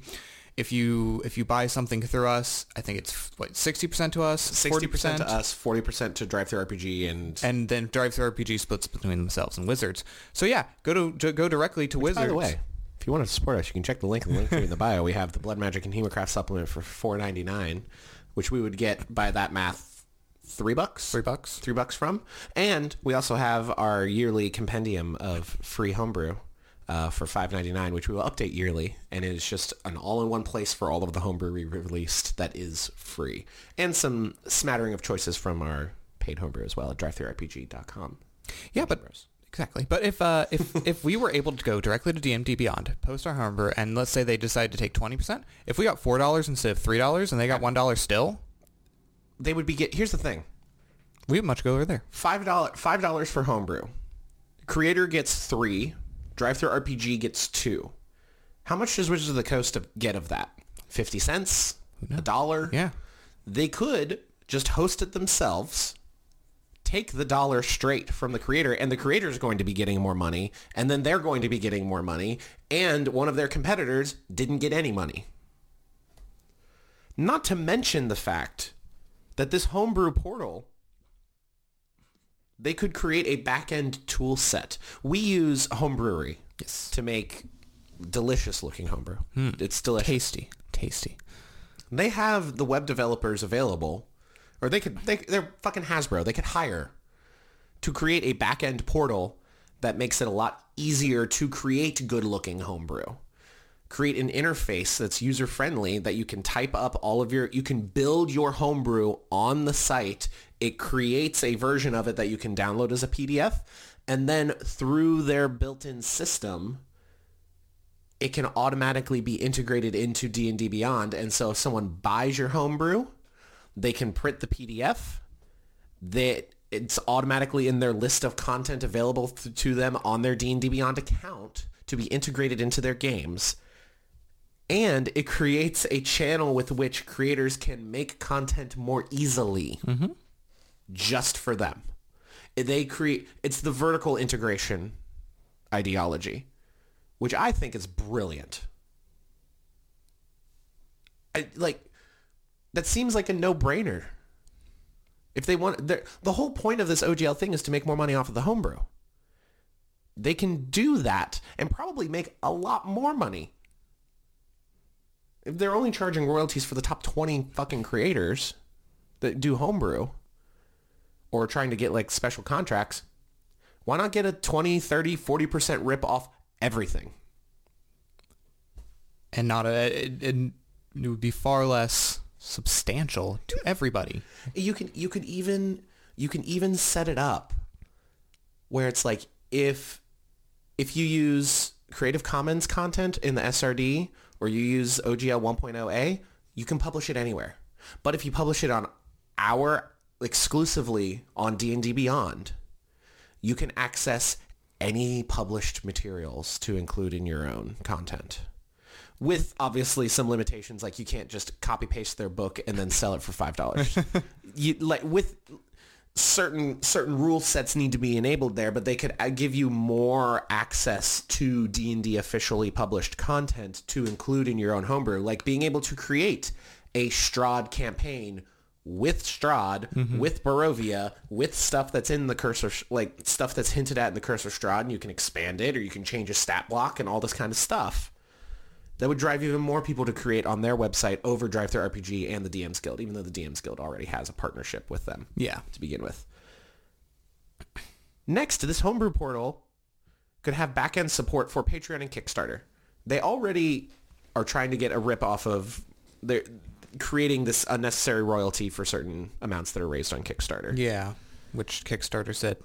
if you if you buy something through us i think it's what 60% to us 60% 40% to us, 40% to Drive Through RPG and and then drive through rpg splits between themselves and wizards so yeah go to, to go directly to wizards By the way, if you want to support us, you can check the link in the link in the bio. We have the Blood Magic and Hemocraft supplement for four ninety nine, which we would get by that math three bucks. three bucks Three bucks from. And we also have our yearly compendium of free homebrew uh, for five ninety nine, which we will update yearly, and it is just an all in one place for all of the homebrew we released that is free, and some smattering of choices from our paid homebrew as well at drivethrurpg.com. yeah but exactly but if uh if <laughs> if we were able to go directly to D&D beyond post our homebrew and let's say they decided to take 20% if we got four dollars instead of three dollars and they got one dollar still They would be get. Here's the thing. we have much go over there Five dollar five dollars for homebrew. Creator gets three. Drive through RPG gets two. How much does Wizards of the Coast get of that? Fifty cents? A dollar? yeah They could just host it themselves, take the dollar straight from the creator, and the creator is going to be getting more money, and then they're going to be getting more money, and one of their competitors didn't get any money. Not to mention the fact that this homebrew portal, they could create a back-end tool set. We use homebrewery Yes. to make delicious looking homebrew. Hmm. It's delicious. tasty tasty They have the web developers available, or they could, they, they're fucking Hasbro. They could hire to create a back-end portal that makes it a lot easier to create good-looking homebrew. Create an interface that's user-friendly that you can type up all of your, you can build your homebrew on the site. It creates a version of it that you can download as a PDF. And then through their built-in system, it can automatically be integrated into D&D Beyond. And so if someone buys your homebrew, they can print the PDF. That it's automatically in their list of content available to them on their D&D Beyond account to be integrated into their games. And it creates a channel with which creators can make content more easily mm-hmm. just for them. They create, it's the vertical integration ideology which I think is brilliant. I, like that seems like a no-brainer. If they want, the whole point of this OGL thing is to make more money off of the homebrew. They can do that and probably make a lot more money. If they're only charging royalties for the top 20 fucking creators that do homebrew or trying to get like special contracts, why not get a 20, 30, 40% rip off everything? and not a it, it, it would be far less substantial to everybody You can you can even you can even set it up where it's like if if you use Creative Commons content in the SRD or you use OGL 1.0a, you can publish it anywhere. But if you publish it on our exclusively on D&D Beyond, you can access any published materials to include in your own content. With obviously some limitations, like you can't just copy paste their book and then sell it for five dollars. <laughs> you like with certain certain rule sets need to be enabled there, but they could uh, give you more access to D and D officially published content to include in your own homebrew, like being able to create a Strahd campaign with Strahd, with Barovia, with stuff that's in the Curse of, like stuff that's hinted at in the Curse of Strahd, and you can expand it or you can change a stat block and all this kind of stuff. That would drive even more people to create on their website over Drive Through RPG and the DMs Guild, even though the DMs Guild already has a partnership with them Yeah. to begin with. Next, this homebrew portal could have backend support for Patreon and Kickstarter. They already are trying to get a rip off of they're creating this unnecessary royalty for certain amounts that are raised on Kickstarter. Yeah. Which Kickstarter said,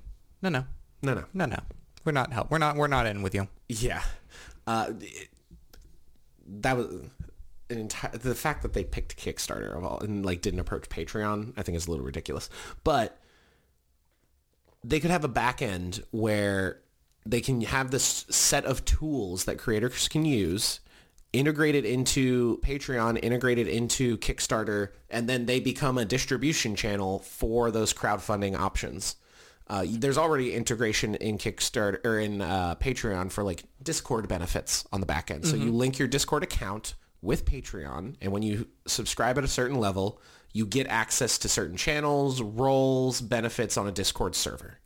no, no, No, no. no, no. We're not help. We're not. We're not in with you. Yeah. Uh, that was an entire the fact that they picked Kickstarter of all and like didn't approach Patreon, I think is a little ridiculous. But they could have a back end where they can have this set of tools that creators can use integrated into Patreon, integrated into Kickstarter, and then they become a distribution channel for those crowdfunding options. Uh, there's already integration in Kickstarter or in uh, Patreon for like Discord benefits on the back end. So you link your Discord account with Patreon, and when you subscribe at a certain level, you get access to certain channels, roles, benefits on a Discord server.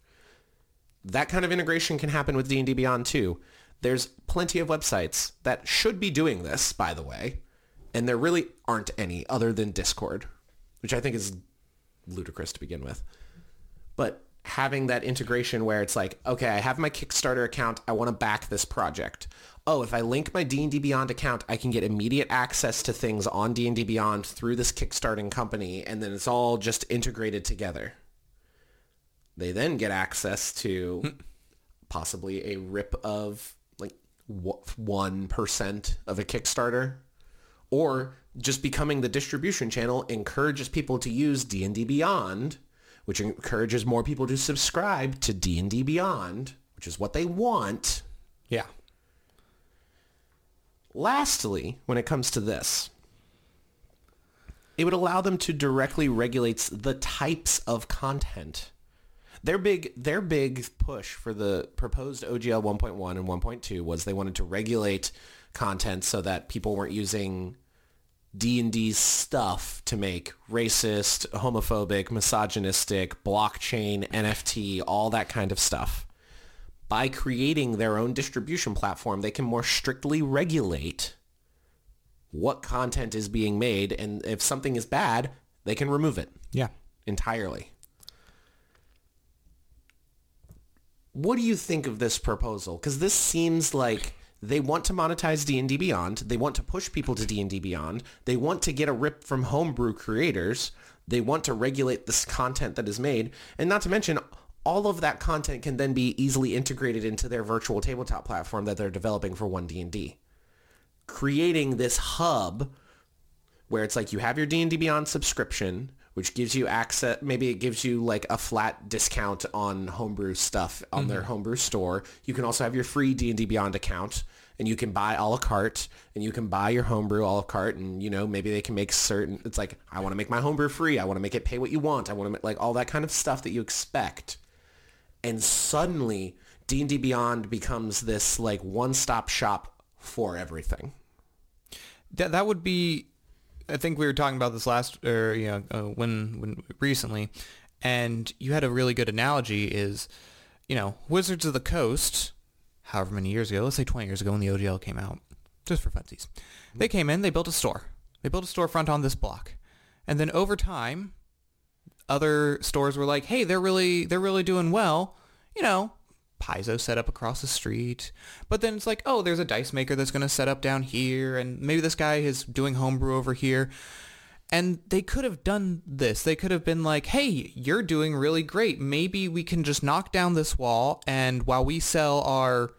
That kind of integration can happen with D&D Beyond too. There's plenty of websites that should be doing this, by the way, and there really aren't any other than Discord, which I think is ludicrous to begin with. But having that integration where it's like, okay, I have my Kickstarter account, I want to back this project. Oh, if I link my D&D Beyond account, I can get immediate access to things on D&D Beyond through this Kickstarting company, and then it's all just integrated together. They then get access to hmm. possibly a rip of like one percent of a Kickstarter, or just becoming the distribution channel encourages people to use D and D Beyond, which encourages more people to subscribe to D and D Beyond, which is what they want. Yeah. Lastly, when it comes to this, it would allow them to directly regulate the types of content. Their big their big push for the proposed OGL 1.1 and 1.2 was they wanted to regulate content so that people weren't using D&D stuff to make racist, homophobic, misogynistic, blockchain, NFT, all that kind of stuff. By creating their own distribution platform, they can more strictly regulate what content is being made and if something is bad, they can remove it Yeah. entirely. What do you think of this proposal? Because this seems like they want to monetize D&D Beyond. They want to push people to D&D Beyond. They want to get a rip from homebrew creators. They want to regulate this content that is made. And not to mention, all of that content can then be easily integrated into their virtual tabletop platform that they're developing for 1D&D. Creating this hub where it's like you have your D&D Beyond subscription, which gives you access, maybe it gives you like a flat discount on homebrew stuff on their mm-hmm. homebrew store. You can also have your free D&D Beyond account and you can buy a la carte and you can buy your homebrew a la carte and you know, maybe they can make certain, it's like, I want to make my homebrew free. I want to make it pay what you want. I want to make like all that kind of stuff that you expect. And suddenly D&D Beyond becomes this like one-stop shop for everything. That that would be. I think we were talking about this last, or you know, uh, when when recently, and you had a really good analogy. Is you know, Wizards of the Coast, however many years ago, let's say 20 years ago when the OGL came out, just for funsies, mm. they came in, they built a store, they built a storefront on this block, and then over time, other stores were like, hey, they're really they're really doing well, you know. Paizo set up across the street. But then it's like, oh, there's a dice maker that's going to set up down here, and maybe this guy is doing homebrew over here. And they could have done this. They could have been like, hey, you're doing really great. Maybe we can just knock down this wall, and while we sell our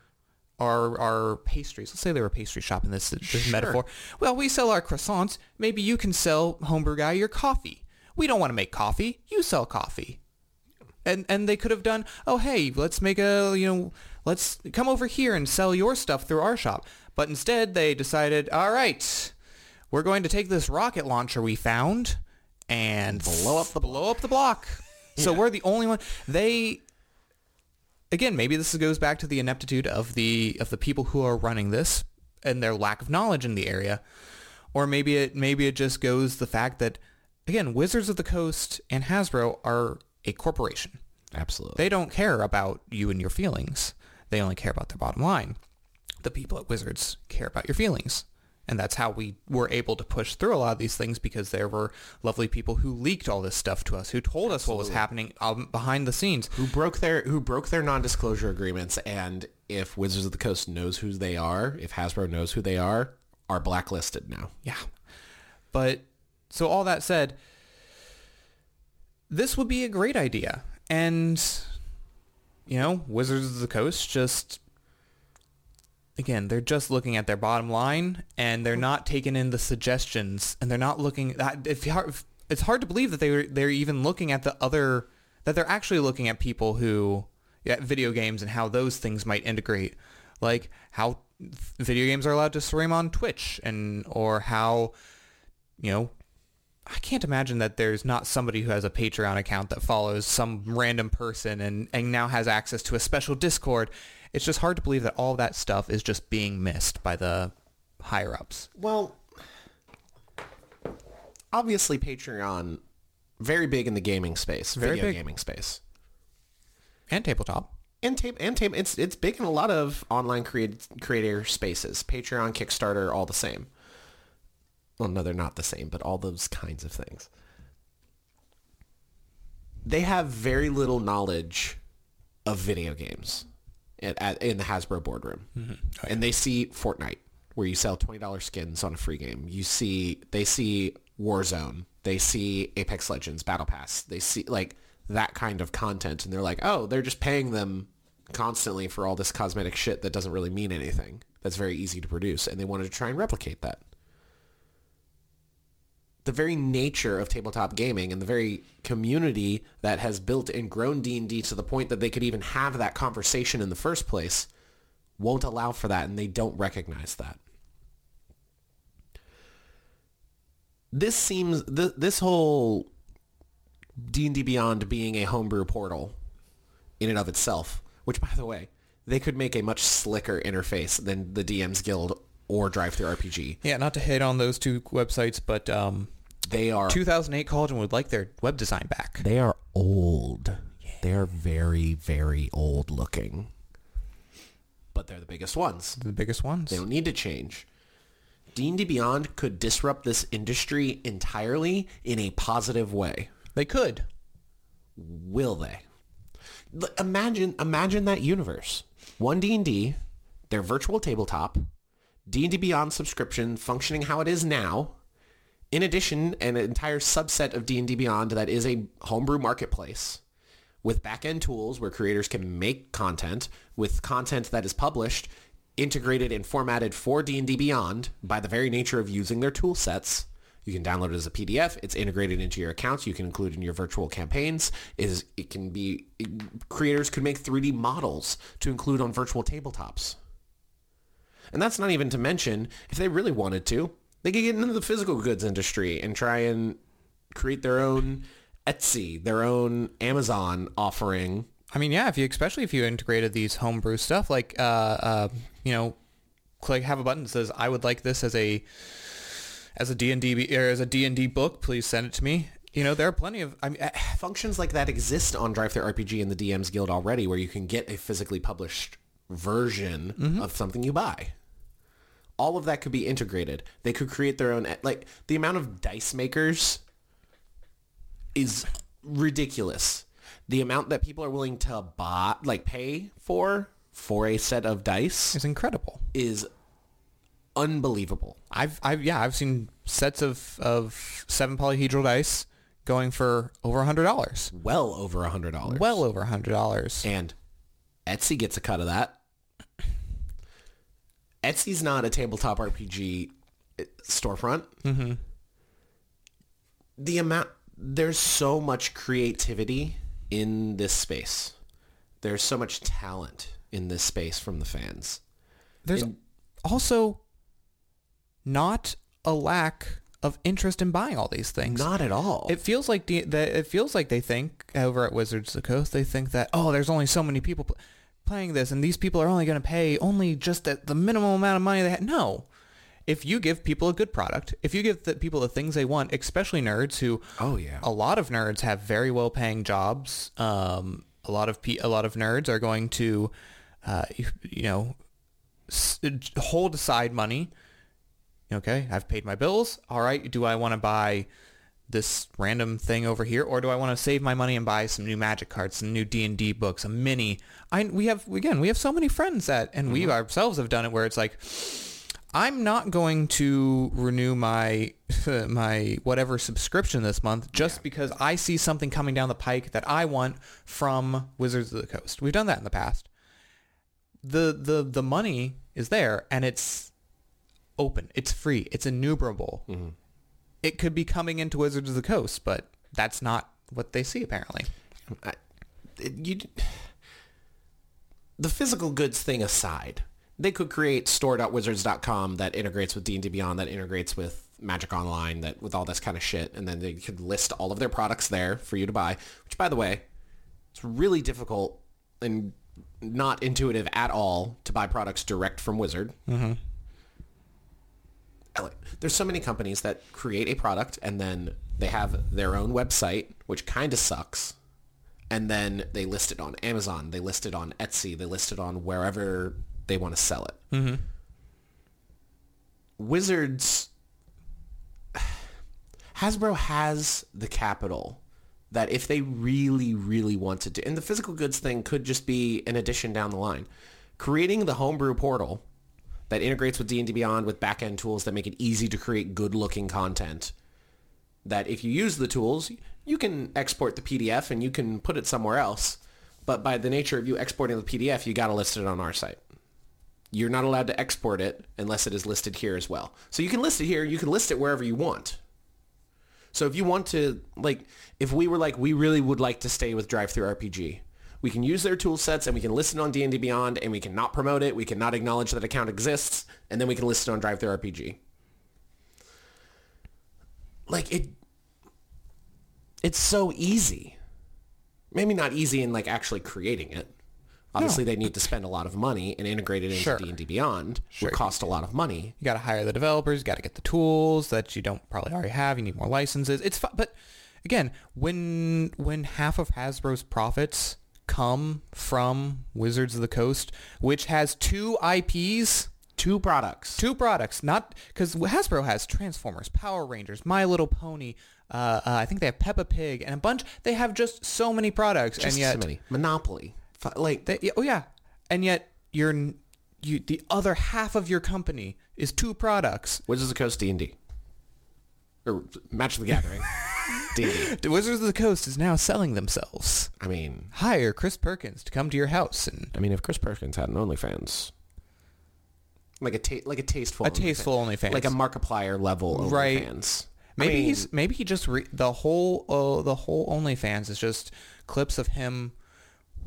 our our pastries, let's say they were a pastry shop in this, this Sure. metaphor. Well, we sell our croissants. Maybe you can sell homebrew guy your coffee. We don't want to make coffee. You sell coffee. and and they could have done, oh hey, let's make a you know, let's come over here and sell your stuff through our shop. But instead, they decided, all right, we're going to take this rocket launcher we found and Blow up the blow up the block. <laughs> So we're the only one. They again, maybe this goes back to the ineptitude of the of the people who are running this and their lack of knowledge in the area, or maybe it maybe it just goes the fact that again, Wizards of the Coast and Hasbro are a corporation. Absolutely. They don't care about you and your feelings. They only care about their bottom line. The people at Wizards care about your feelings. And that's how we were able to push through a lot of these things because there were lovely people who leaked all this stuff to us, who told us what was happening um, behind the scenes. who broke their who broke their non-disclosure agreements and if Wizards of the Coast knows who they are, if Hasbro knows who they are, are blacklisted now. Yeah. But so all that said, this would be a great idea. And you know, Wizards of the Coast just again, they're just looking at their bottom line and they're not taking in the suggestions and they're not looking that if it's hard to believe that they they're even looking at the other that they're actually looking at people who yeah, video games and how those things might integrate like how video games are allowed to stream on Twitch and or how you know I can't imagine that there's not somebody who has a Patreon account that follows some random person and, and now has access to a special Discord. It's just hard to believe that all that stuff is just being missed by the higher ups. Well, obviously Patreon very big in the gaming space, Very video big. gaming space. And tabletop. And tape and tape it's it's big in a lot of online create, creator spaces. Patreon, Kickstarter, all the same. Well, no, they're not the same, but all those kinds of things. They have very little knowledge of video games at, at, in the Hasbro boardroom, mm-hmm. oh, and they see Fortnite, where you sell twenty dollars skins on a free game. You see, they see Warzone, they see Apex Legends Battle Pass, they see like that kind of content, and they're like, oh, they're just paying them constantly for all this cosmetic shit that doesn't really mean anything. That's very easy to produce, and they wanted to try and replicate that the very nature of tabletop gaming and the very community that has built and grown D&D to the point that they could even have that conversation in the first place won't allow for that and they don't recognize that. This seems th- this whole D&D Beyond being a homebrew portal in and of itself, which by the way, they could make a much slicker interface than the DM's Guild or Drive Through RPG. Yeah, not to hit on those two websites, but um, They are 2008 Cauldron would like their web design back. They are old. They are very, very old looking. But they're the biggest ones. The biggest ones. They don't need to change. D&D Beyond could disrupt this industry entirely in a positive way. They could. Will they? Imagine, imagine that universe. One D&D, their virtual tabletop, D&D Beyond subscription functioning how it is now. In addition, an entire subset of D&D Beyond that is a homebrew marketplace with back-end tools where creators can make content with content that is published, integrated and formatted for D&D Beyond by the very nature of using their tool sets. You can download it as a PDF. It's integrated into your accounts. You can include it in your virtual campaigns. It Is it can be creators could make 3D models to include on virtual tabletops. And that's not even to mention if they really wanted to, they could get into the physical goods industry and try and create their own Etsy, their own Amazon offering. I mean, yeah, if you especially if you integrated these homebrew stuff, like uh, uh, you know, click have a button that says I would like this as a as a D and D or as a D and D book. Please send it to me. You know, there are plenty of. I mean, eh, Functions like that exist on Drive Through RPG and the DM's Guild already where you can get a physically published version of something you buy. All of that could be integrated. They could create their own like the amount of dice makers is ridiculous. The amount that people are willing to buy like pay for for a set of dice is incredible. is unbelievable. I've, I've, yeah, I've seen sets of of seven polyhedral dice going for over a hundred dollars, Well over a hundred dollars. well over a hundred dollars. and Etsy gets a cut of that. Etsy's not a tabletop RPG storefront. Mm-hmm. The amount there's so much creativity in this space. There's so much talent in this space from the fans. There's In- also not a lack of interest in buying all these things. Not at all. It feels like the, the it feels like they think over at Wizards of the Coast they think that oh there's only so many people pl- playing this and these people are only going to pay only just the, the minimum amount of money they have. No, if you give people a good product, if you give the people the things they want, especially nerds who oh yeah. a lot of nerds have very well paying jobs. Um, a lot of pe- a lot of nerds are going to, uh, you, you know, s- hold aside money. Okay, I've paid my bills. All right, do I want to buy this random thing over here, or do I want to save my money and buy some new Magic cards, some new D and D books, a mini? I we have again we have so many friends that, and we mm-hmm. ourselves have done it where it's like. I'm not going to renew my <laughs> my whatever subscription this month just because I see something coming down the pike that I want from Wizards of the Coast. We've done that in the past. The the the money is there and it's open. It's free. It's innumerable. Mm-hmm. It could be coming into Wizards of the Coast, but that's not what they see apparently. I, it- you, the physical goods thing aside, they could create store.wizards.com that integrates with D&D Beyond, that integrates with Magic Online, that with all this kind of shit, and then they could list all of their products there for you to buy, which, by the way, it's really difficult and not intuitive at all to buy products direct from Wizard. Like- There's so many companies that create a product and then they have their own website, which kind of sucks and then they list it on Amazon, they list it on Etsy, they list it on wherever they want to sell it. Mm-hmm. Wizards, <sighs> Hasbro has the capital that if they really, really wanted to, and the physical goods thing could just be an addition down the line, creating the homebrew portal that integrates with D&D Beyond with back-end tools that make it easy to create good-looking content that if you use the tools, you can export the PDF and you can put it somewhere else. But by the nature of you exporting the PDF, you got to list it on our site. You're not allowed to export it unless it is listed here as well. So you can list it here. You can list it wherever you want. So if you want to, like, if we were like, we really would like to stay with Drive Through RPG, we can use their tool sets and we can list it on D&D Beyond and we can not promote it. We can not acknowledge that account exists and then we can list it on Drive Through RPG. Like it it's so easy. Maybe not easy in like actually creating it. Obviously, they need to spend a lot of money and integrate it into Sure. D&D Beyond. Sure. Would cost a lot of money. You got to hire the developers. You got to get the tools that you don't probably already have. You need more licenses. It's fu- but again, when when half of Hasbro's profits come from Wizards of the Coast, which has two IPs, Two products. two products, not because Hasbro has Transformers, Power Rangers, My Little Pony. Uh, uh, I think they have Peppa Pig and a bunch. They have just so many products, Just and yet so many. Monopoly. Like they, oh yeah, and yet you're you the other half of your company is two products. Wizards of the Coast D&D. Or Match of the Gathering. <laughs> D&D. The Wizards of the Coast is now selling themselves. I mean, Hire Chris Perkins to come to your house and I mean, if Chris Perkins had an OnlyFans, like a ta- like a tasteful, a tasteful OnlyFans. like a Markiplier level Right. OnlyFans. maybe I mean, he's maybe he just re- the whole uh, the whole OnlyFans is just clips of him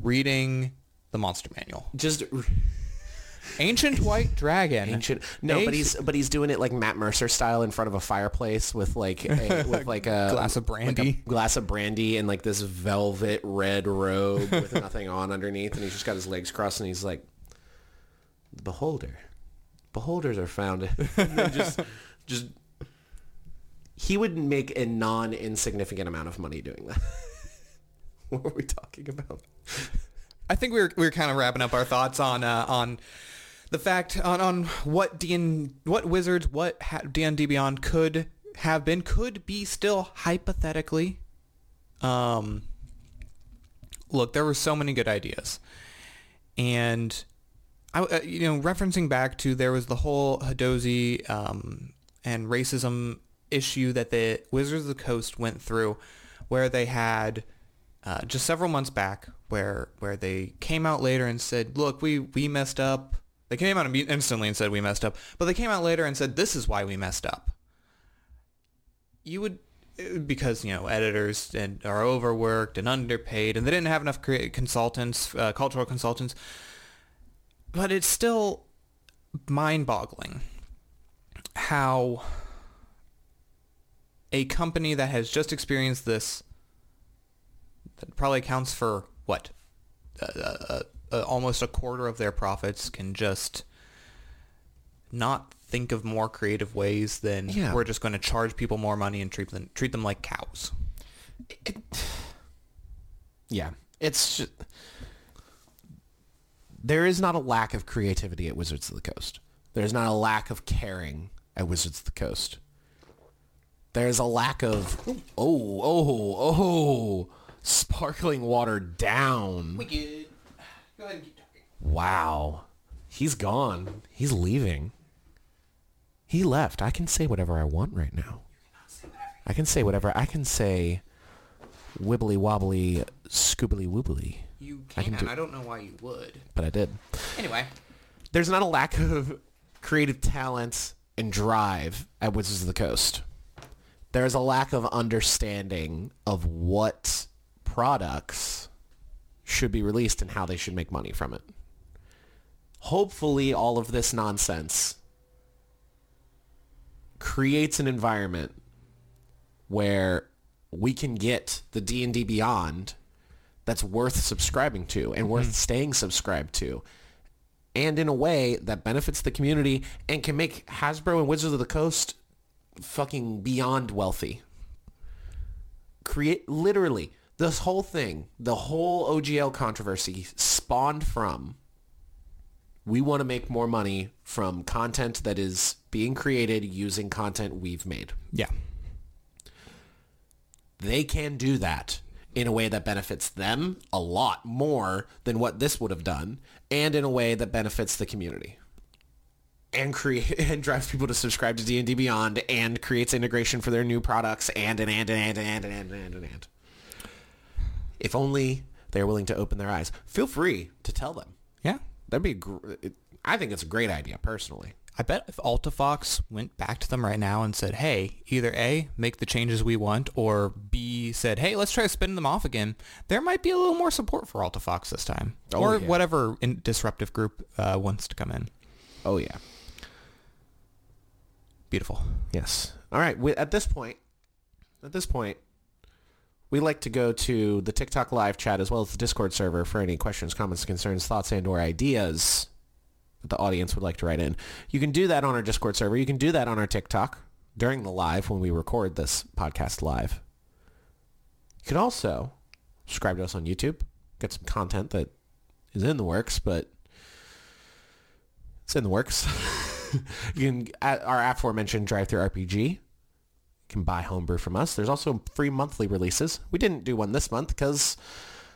reading the Monster Manual. just Ancient White Dragon. ancient. No, but he's but he's doing it like Matt Mercer style in front of a fireplace with like a, with like a <laughs> Glass of like brandy. glass of brandy, and like this velvet red robe with <laughs> nothing on underneath, and he's just got his legs crossed, and he's like, "Beholder, beholders are found." <laughs> And just just he would make a non insignificant amount of money doing that. what were we talking about? I think we were we were kind of wrapping up our thoughts on uh, on the fact on, on what DN what Wizards what ha- D&D Beyond could have been could be still hypothetically. Um, look, there were so many good ideas, and I uh, you know referencing back to there was the whole Hadozee um, and racism issue that the Wizards of the Coast went through, where they had uh, just several months back where where they came out later and said, "Look, we we messed up." They came out instantly and said we messed up, but they came out later and said, "This is why we messed up." You would because you know editors and are overworked and underpaid, and they didn't have enough consultants, uh, cultural consultants. But it's still mind-boggling how a company that has just experienced this that probably accounts for what uh, uh, uh, almost a quarter of their profits can just not think of more creative ways than Yeah. we're just going to charge people more money and treat them treat them like cows. <sighs> Yeah, it's just, there is not a lack of creativity at Wizards of the Coast. There's not a lack of caring at Wizards of the Coast. There's a lack of oh oh oh sparkling water down. Go ahead and keep talking. Wow, he's gone. He's leaving. He left. I can say whatever I want right now. I can say whatever. I can say wibbly wobbly scoobly woobly, You I can. can I, do- don't know why you would. but I did. Anyway, there's not a lack of creative talent and drive at Wizards of the Coast. There's a lack of understanding of what products should be released and how they should make money from it. Hopefully all of this nonsense creates an environment where we can get the D&D Beyond that's worth subscribing to and mm-hmm. worth staying subscribed to and in a way that benefits the community and can make Hasbro and Wizards of the Coast fucking beyond wealthy. Create literally this whole thing, the whole OGL controversy spawned from we want to make more money from content that is being created using content we've made. yeah. They can do that in a way that benefits them a lot more than what this would have done and in a way that benefits the community and create <laughs> and drives people to subscribe to D&D Beyond and creates integration for their new products and and and and and and and and and, and. If only they're willing to open their eyes. Feel free to tell them. Yeah. That'd be gr- it- I think it's a great idea personally. I bet if Alta Fox went back to them right now and said, hey, either A, make the changes we want, or B, said, hey, let's try spinning them off again, there might be a little more support for Alta Fox this time. Oh, or yeah. whatever in- disruptive group uh, wants to come in. Oh yeah. Beautiful. Yes. All right. At this point, at this point, we like to go to the TikTok live chat as well as the Discord server for any questions, comments, concerns, thoughts, and or ideas that the audience would like to write in. You can do that on our Discord server. You can do that on our TikTok during the live when we record this podcast live. You can also subscribe to us on YouTube. Get some content that is in the works, but it's in the works. <laughs> you can at our aforementioned drive through RPG. Can buy homebrew from us. There's also free monthly releases. We didn't do one this month because,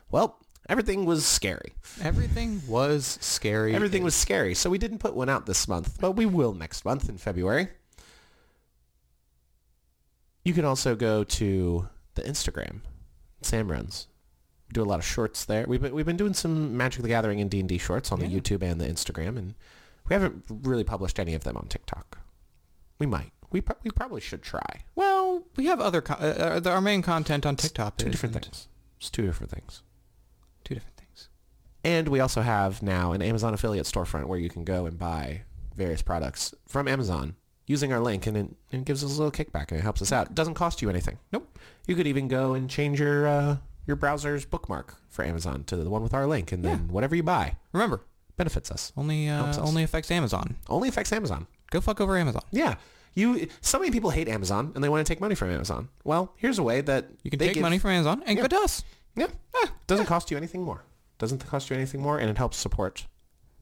well, everything was scary. Everything was scary. Everything was scary, so we didn't put one out this month, but we will next month in February. You can also go to the Instagram. Sam runs. We do a lot of shorts there. We've been, we've been doing some Magic the Gathering and D&D shorts on the YouTube and the Instagram, and we haven't really published any of them on TikTok. We might. We, pro- we probably should try. Well, we have other, co- uh, uh, our main content on TikTok. Two different things. It's two different things. Two different things. And we also have now an Amazon affiliate storefront where you can go and buy various products from Amazon using our link, and it, it gives us a little kickback and it helps us out. It doesn't cost you anything. Nope. You could even go and change your uh, your browser's bookmark for Amazon to the one with our link, and then whatever you buy Remember, benefits us. only uh, Helps us. only affects Amazon. Only affects Amazon. Go fuck over Amazon. Yeah. You. So many people hate Amazon and they want to take money from Amazon. Well, here's a way that You can take give- money from Amazon and Yeah. give it to us. Yeah. Doesn't cost you anything more. Doesn't cost you anything more, and it helps support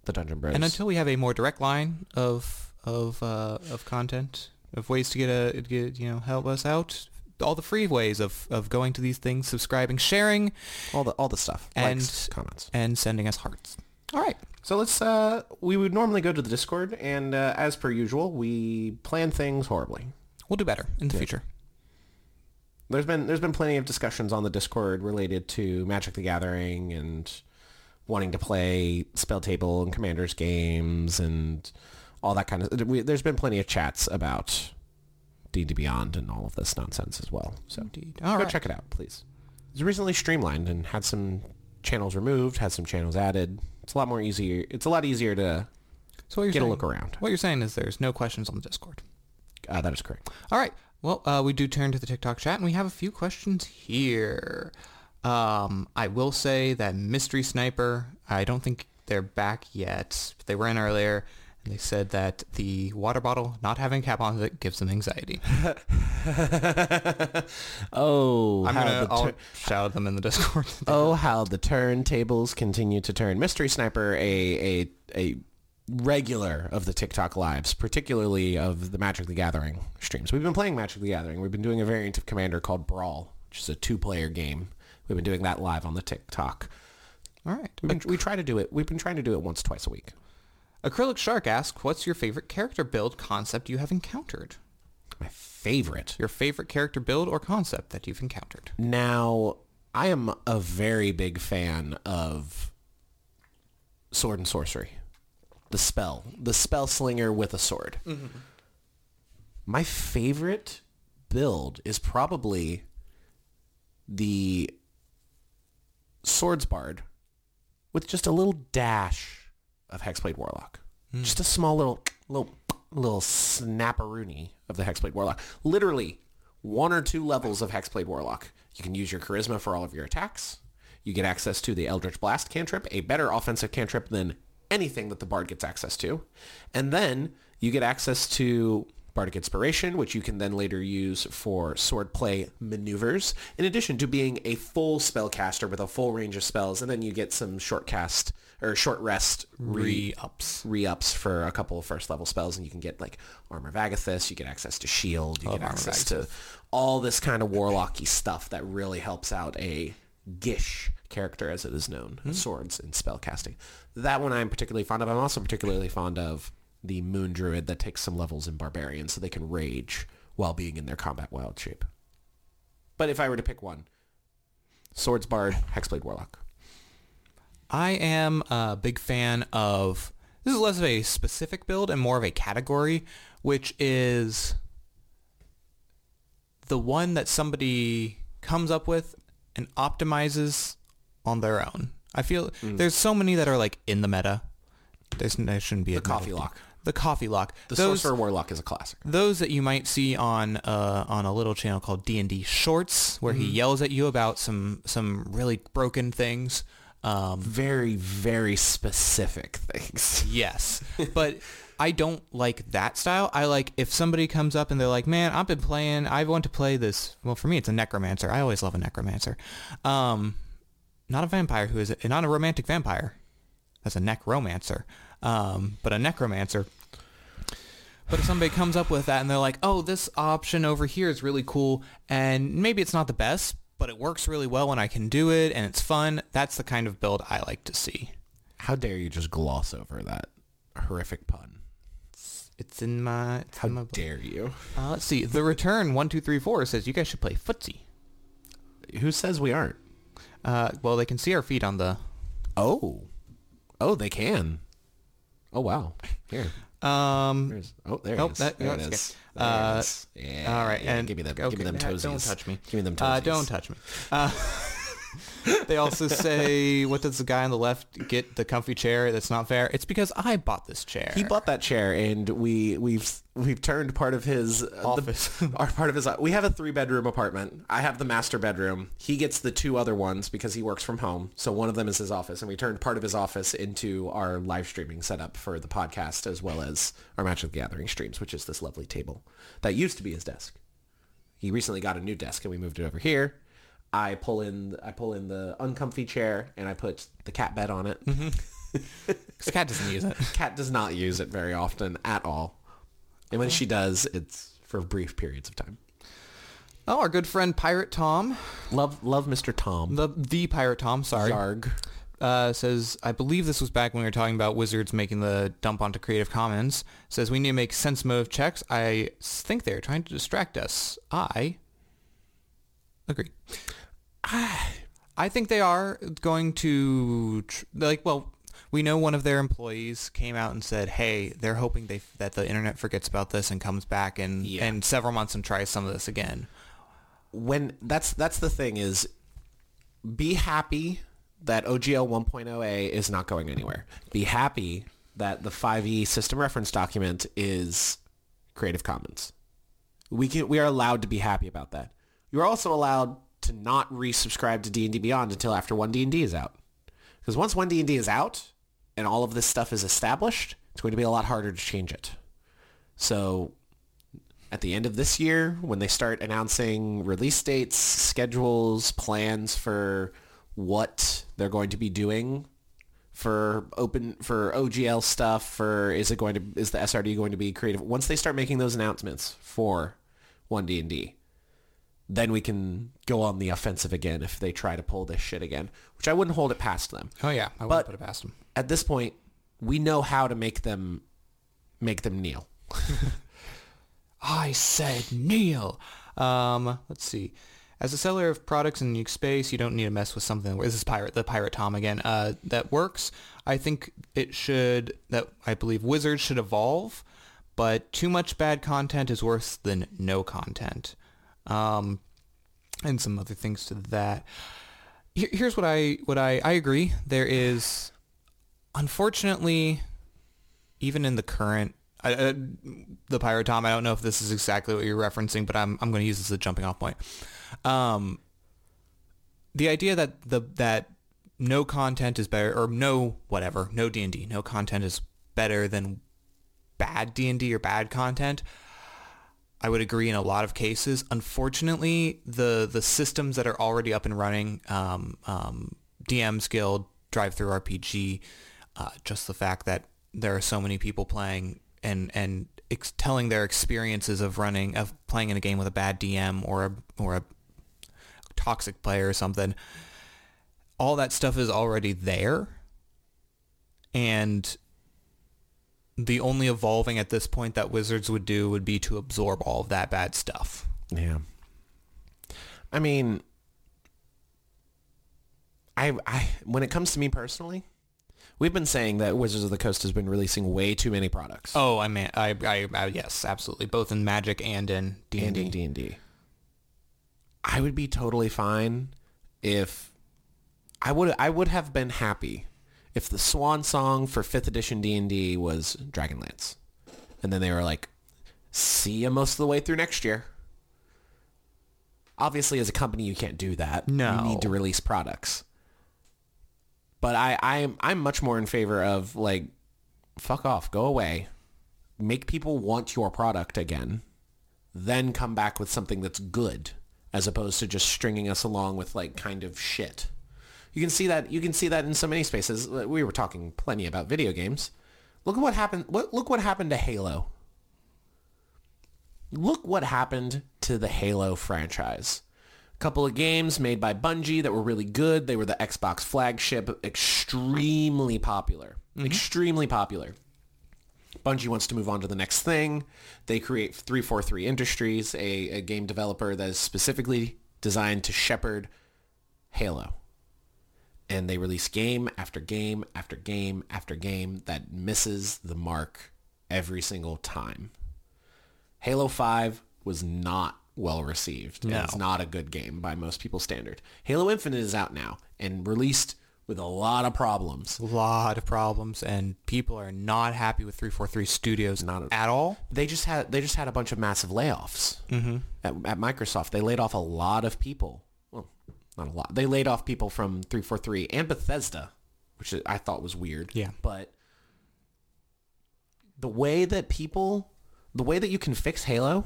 the Dungeon Bros. And until we have a more direct line of of uh, of content, of ways to get a get you know help us out, all the free ways of, of going to these things, subscribing, sharing, all the all the stuff, And- likes, comments. and sending us hearts. All right. So let's. Uh, we would normally go to the Discord, and uh, as per usual, we plan things horribly. We'll do better in the future. There's been there's been plenty of discussions on the Discord related to Magic the Gathering and wanting to play spell table and commanders games and all that kind of. We, there's been plenty of chats about D&D Beyond and all of this nonsense as well. So Indeed. go All right. check it out, please. It's recently streamlined and had some channels removed, had some channels added. It's a lot more easier. It's a lot easier to So get a look around. What you're saying is there's no questions on the Discord. Uh, that is correct. All right. Well, uh, we do turn to the TikTok chat, and we have a few questions here. Um, I will say that Mystery Sniper, I don't think they're back yet. But they were in earlier, and they said that the water bottle not having a cap on it gives them anxiety. <laughs> oh, I'm how gonna the tur- shout them in the Discord. <laughs> oh, how the turntables continue to turn. Mystery Sniper, a a a regular of the TikTok lives, particularly of the Magic the Gathering streams. We've been playing Magic the Gathering. We've been doing a variant of Commander called Brawl, which is a two-player game. We've been doing that live on the TikTok. All right. We've we try to do it. We've been trying to do it once, twice a week. Acrylic Shark asks, "What's your favorite character build concept you have encountered? My favorite. Your favorite character build or concept that you've encountered?" Now, I am a very big fan of sword and sorcery. The spell. The spell slinger with a sword. Mm-hmm. My favorite build is probably the swords bard with just a little dash of hexblade warlock. Hmm. Just a small little little little snapperoony of the hexblade warlock. Literally one or two levels of hexblade warlock. You can use your charisma for all of your attacks. You get access to the Eldritch Blast cantrip, a better offensive cantrip than anything that the bard gets access to. And then you get access to Bardic Inspiration, which you can then later use for swordplay maneuvers, in addition to being a full spellcaster with a full range of spells, and then you get some short cast or short rest re Re-ups. re-ups for a couple of first level spells, and you can get like Armor of Agathys, you get access to Shield, you Love get Armor access to all this kind of warlocky stuff that really helps out a Gish character, as it is known, hmm. swords and spell casting. That one I'm particularly fond of. I'm also particularly fond of the Moon Druid that takes some levels in Barbarian, so they can rage while being in their combat wild shape. But if I were to pick one, Swords Bard, Hexblade Warlock. I am a big fan of this is less of a specific build and more of a category, which is the one that somebody comes up with and optimizes on their own. I feel mm. there's so many that are like in the meta. There's there shouldn't be a The coffee meta. lock. The coffee lock. The those Sorcerer Warlock is a classic. those that you might see on uh, on a little channel called D and D Shorts, where he yells at you about some some really broken things. Um, Very, very specific things. <laughs> Yes, but I don't like that style. I like if somebody comes up and they're like, "Man, I've been playing. I want to play this." Well, for me, it's a necromancer. I always love a necromancer. Um, not a vampire who is a, not a romantic vampire. That's a necromancer. Um, but a necromancer. But if somebody comes up with that and they're like, "Oh, this option over here is really cool," and maybe it's not the best, but it works really well when I can do it and it's fun. That's the kind of build I like to see. How dare you just gloss over that horrific pun? It's in my. It's How in my dare you? Uh, let's see. The return one two three four says you guys should play footsie. Who says we aren't? Uh, well, they can see our feet on the. Oh. Oh, they can. Oh, wow. Here. Um. There's, oh, there Oh, it is. that- there it is. There Uh, is. Yeah, all right, yeah, and give me them. okay, give me them toesies. Don't touch me. Give me them toesies. Uh, don't touch me. Uh, <laughs> they also say, "What does the guy on the left get? The comfy chair? That's not fair. It's because I bought this chair. He bought that chair, and we we've we've turned part of his uh, the- Office. <laughs> our part of his. We have a three bedroom apartment. I have the master bedroom. He gets the two other ones because he works from home. So one of them is his office, and we turned part of his office into our live streaming setup for the podcast as well as our Match of the Gathering streams, which is this lovely table that used to be his desk. He recently got a new desk, and we moved it over here. I pull in I pull in the uncomfy chair, and I put the cat bed on it. <laughs> This cat doesn't use it. Kat does not use it very often at all. And when she does, it's for brief periods of time. Oh, our good friend Pirate Tom, Love love Mr. Tom. the the Pirate Tom, sorry, Yarg. uh, says, I believe this was back when we were talking about Wizards making the dump onto Creative Commons. Says we need to make sense move checks. I think they're trying to distract us. I agree. I think they are going to tr- like. Well, we know one of their employees came out and said, "Hey, they're hoping they that the internet forgets about this and comes back in Yeah. in several months and tries some of this again." when that's that's the thing is be happy that OGL 1.0a is not going anywhere. Be happy that the 5e system reference document is Creative Commons. We can we are allowed to be happy about that. You're also allowed to not resubscribe to D&D Beyond until after 1D&D is out. Because once 1D&D is out and all of this stuff is established, it's going to be a lot harder to change it. So at the end of this year when they start announcing release dates, schedules, plans for what they're going to be doing for open for OGL stuff for is it going to is the SRD going to be creative once they start making those announcements for 1D&D then we can go on the offensive again if they try to pull this shit again which I wouldn't hold it past them Oh yeah, I wouldn't put it past them. at this point we know how to make them make them kneel <laughs> I said kneel. Um, let's see. As a seller of products in Nuke Space, you don't need to mess with something. This is pirate, the pirate Tom again. Uh, that works. I think it should. That I believe Wizards should evolve, but too much bad content is worse than no content. Um, and some other things to that. Here, here's what I what I I agree. There is, unfortunately, even in the current I, uh, the pirate Tom. I don't know if this is exactly what you're referencing, but I'm I'm going to use this as a jumping off point. Um, the idea that the that no content is better or no whatever no D and D no content is better than bad D and D or bad content. I would agree in a lot of cases. Unfortunately, the the systems that are already up and running, um, um, DM's Guild, Drive Through RPG, uh, just the fact that there are so many people playing and and ex- telling their experiences of running of playing in a game with a bad DM or a or a toxic player or something. All that stuff is already there, and the only evolving at this point that Wizards would do would be to absorb all of that bad stuff. Yeah. I mean, I, I when it comes to me personally, we've been saying that Wizards of the Coast has been releasing way too many products. Oh, I mean, I, I, I yes, absolutely, both in Magic and in D and in and D. D&D. I would be totally fine if I would I would have been happy if the swan song for 5th edition D&D was Dragonlance. And then they were like, see you most of the way through next year. Obviously, as a company, you can't do that. No. You need to release products. But I, I'm, I'm much more in favor of, like, fuck off, go away. Make people want your product again. Then come back with something that's good, as opposed to just stringing us along with, like, kind of shit. You can see that. You can see that in so many spaces. We were talking plenty about video games. Look at what happened. What look what happened to Halo. Look what happened to the Halo franchise. A couple of games made by Bungie that were really good. They were the Xbox flagship, extremely popular. Mm-hmm. Extremely popular. Bungie wants to move on to the next thing. They create 343 Industries, a, a game developer that is specifically designed to shepherd Halo and they release game after game after game after game that misses the mark every single time. Halo 5 was not well received. No. It's not a good game by most people's standard. Halo Infinite is out now and released with a lot of problems. A lot of problems, and people are not happy with 343 Studios Not at all. They just had they just had a bunch of massive layoffs mm-hmm. at, at Microsoft. They laid off a lot of people. Not a lot. They laid off people from 343 and Bethesda, which I thought was weird. Yeah. But the way that people, the way that you can fix Halo,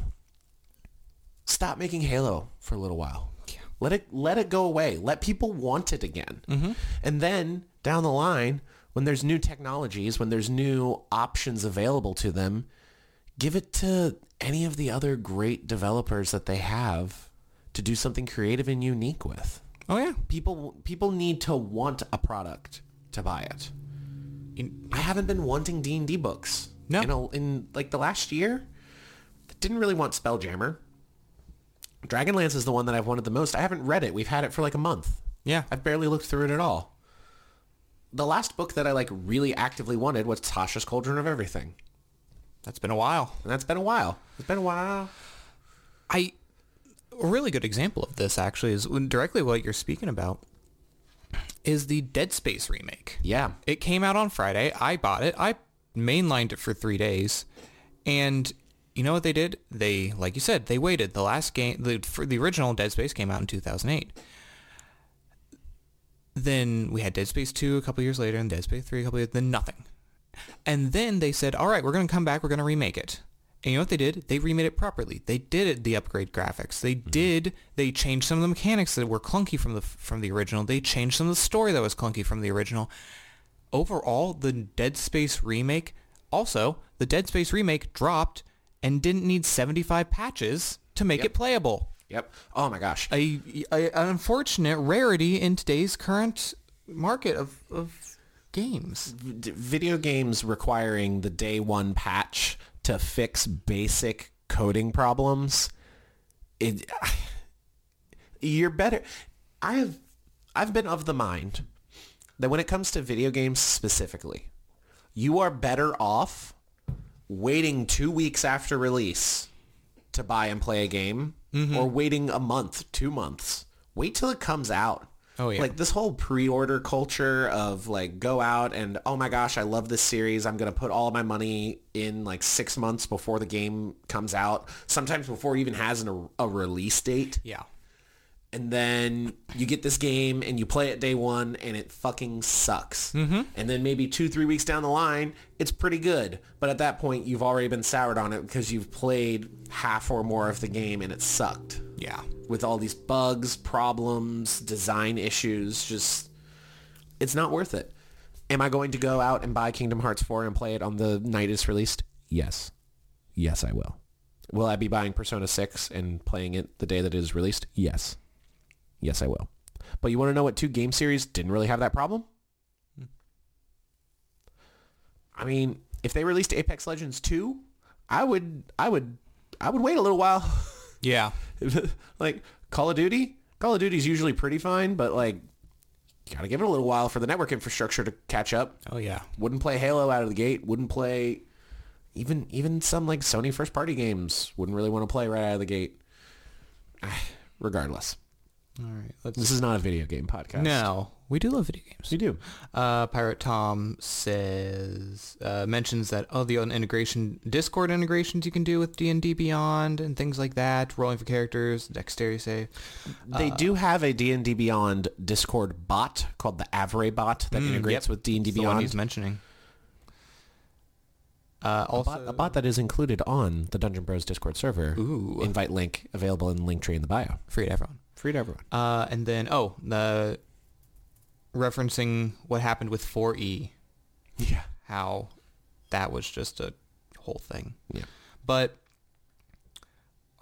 stop making Halo for a little while. Yeah. Let it let it go away. Let people want it again. Mm-hmm. And then down the line, when there's new technologies, when there's new options available to them, give it to any of the other great developers that they have to do something creative and unique with. Oh yeah. People people need to want a product to buy it. In- I haven't been wanting D&D books. No. In, a, in like the last year, didn't really want Spelljammer. Dragonlance is the one that I've wanted the most. I haven't read it. We've had it for like a month. Yeah. I've barely looked through it at all. the last book that I like really actively wanted was Tasha's Cauldron of Everything. That's been a while. And that's been a while. It's been a while. I a really good example of this actually is directly what you're speaking about is the Dead Space remake. Yeah. It came out on Friday. I bought it. I mainlined it for three days, and you know what they did? They, like you said, they waited. The last game, the for the original Dead Space came out in 2008. Then we had Dead Space 2 a couple years later, and Dead Space 3 a couple years, then nothing. And then they said, all right, we're going to come back. We're going to remake it. And you know what they did? They remade it properly. They did it, the upgrade graphics. They mm-hmm. did. They changed some of the mechanics that were clunky from the from the original. They changed some of the story that was clunky from the original. Overall, the Dead Space remake, also the Dead Space remake dropped and didn't need 75 patches to make Yep. it playable. Yep. Oh my gosh. A, a an unfortunate rarity in today's current market of of games. Video games requiring the day one patch to fix basic coding problems. It, you're better. I have, I've been of the mind that when it comes to video games specifically, you are better off waiting two weeks after release to buy and play a game mm-hmm. or waiting a month, two months. Wait till it comes out. Oh, yeah. Like this whole pre-order culture of like go out and oh my gosh, I love this series. I'm going to put all my money in like six months before the game comes out. Sometimes before it even has an, a release date Yeah. and then you get this game and you play it day one and it fucking sucks. Mm-hmm. And then maybe two, three weeks down the line, it's pretty good. But at that point, you've already been soured on it because you've played half or more of the game and it sucked. Yeah. With all these bugs, problems, design issues, just, it's not worth it. Am I going to go out and buy Kingdom Hearts 4 and play it on the night it's released? Yes. Yes, I will. Will I be buying Persona 6 and playing it the day that it is released? Yes. Yes, I will. But you want to know what two game series didn't really have that problem? I mean, if they released Apex Legends 2, I would I would I would wait a little while. <laughs> Yeah. <laughs> like Call of Duty, Call of Duty's usually pretty fine, but like you got to give it a little while for the network infrastructure to catch up. Oh yeah. Wouldn't play Halo out of the gate, wouldn't play even even some like Sony first party games, wouldn't really want to play right out of the gate. <sighs> Regardless. All right. Let's This is not a video game podcast. No, we do love video games. We do. Uh, Pirate Tom says uh, mentions that oh the integration Discord integrations you can do with D and D Beyond and things like that, rolling for characters, dexterity save. They do have a D&D Beyond Discord bot called the Avrae bot that integrates yep. with D&D It's the one Beyond. he's mentioning. Uh, also, bot, a bot that is included on the Dungeon Bros Discord server. Ooh. Invite link available in the link tree in the bio. free to everyone. Free to everyone. Uh, and then oh the referencing what happened with 4E, Yeah. how that was just a whole thing. Yeah. But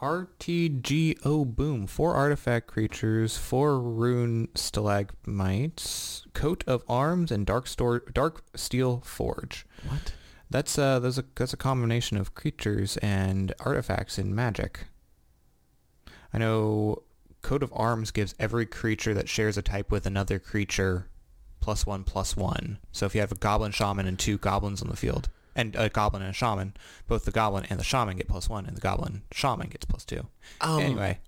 RTGO Boom, four artifact creatures, four rune stalagmites, coat of arms, and dark store, dark steel forge. What? That's uh, that's a that's a combination of creatures and artifacts in Magic. I know coat of arms gives every creature that shares a type with another creature plus one plus one. So if you have a goblin shaman and two goblins on the field, and a goblin and a shaman, both the goblin and the shaman get plus one, and the goblin shaman gets plus two. Um, anyway,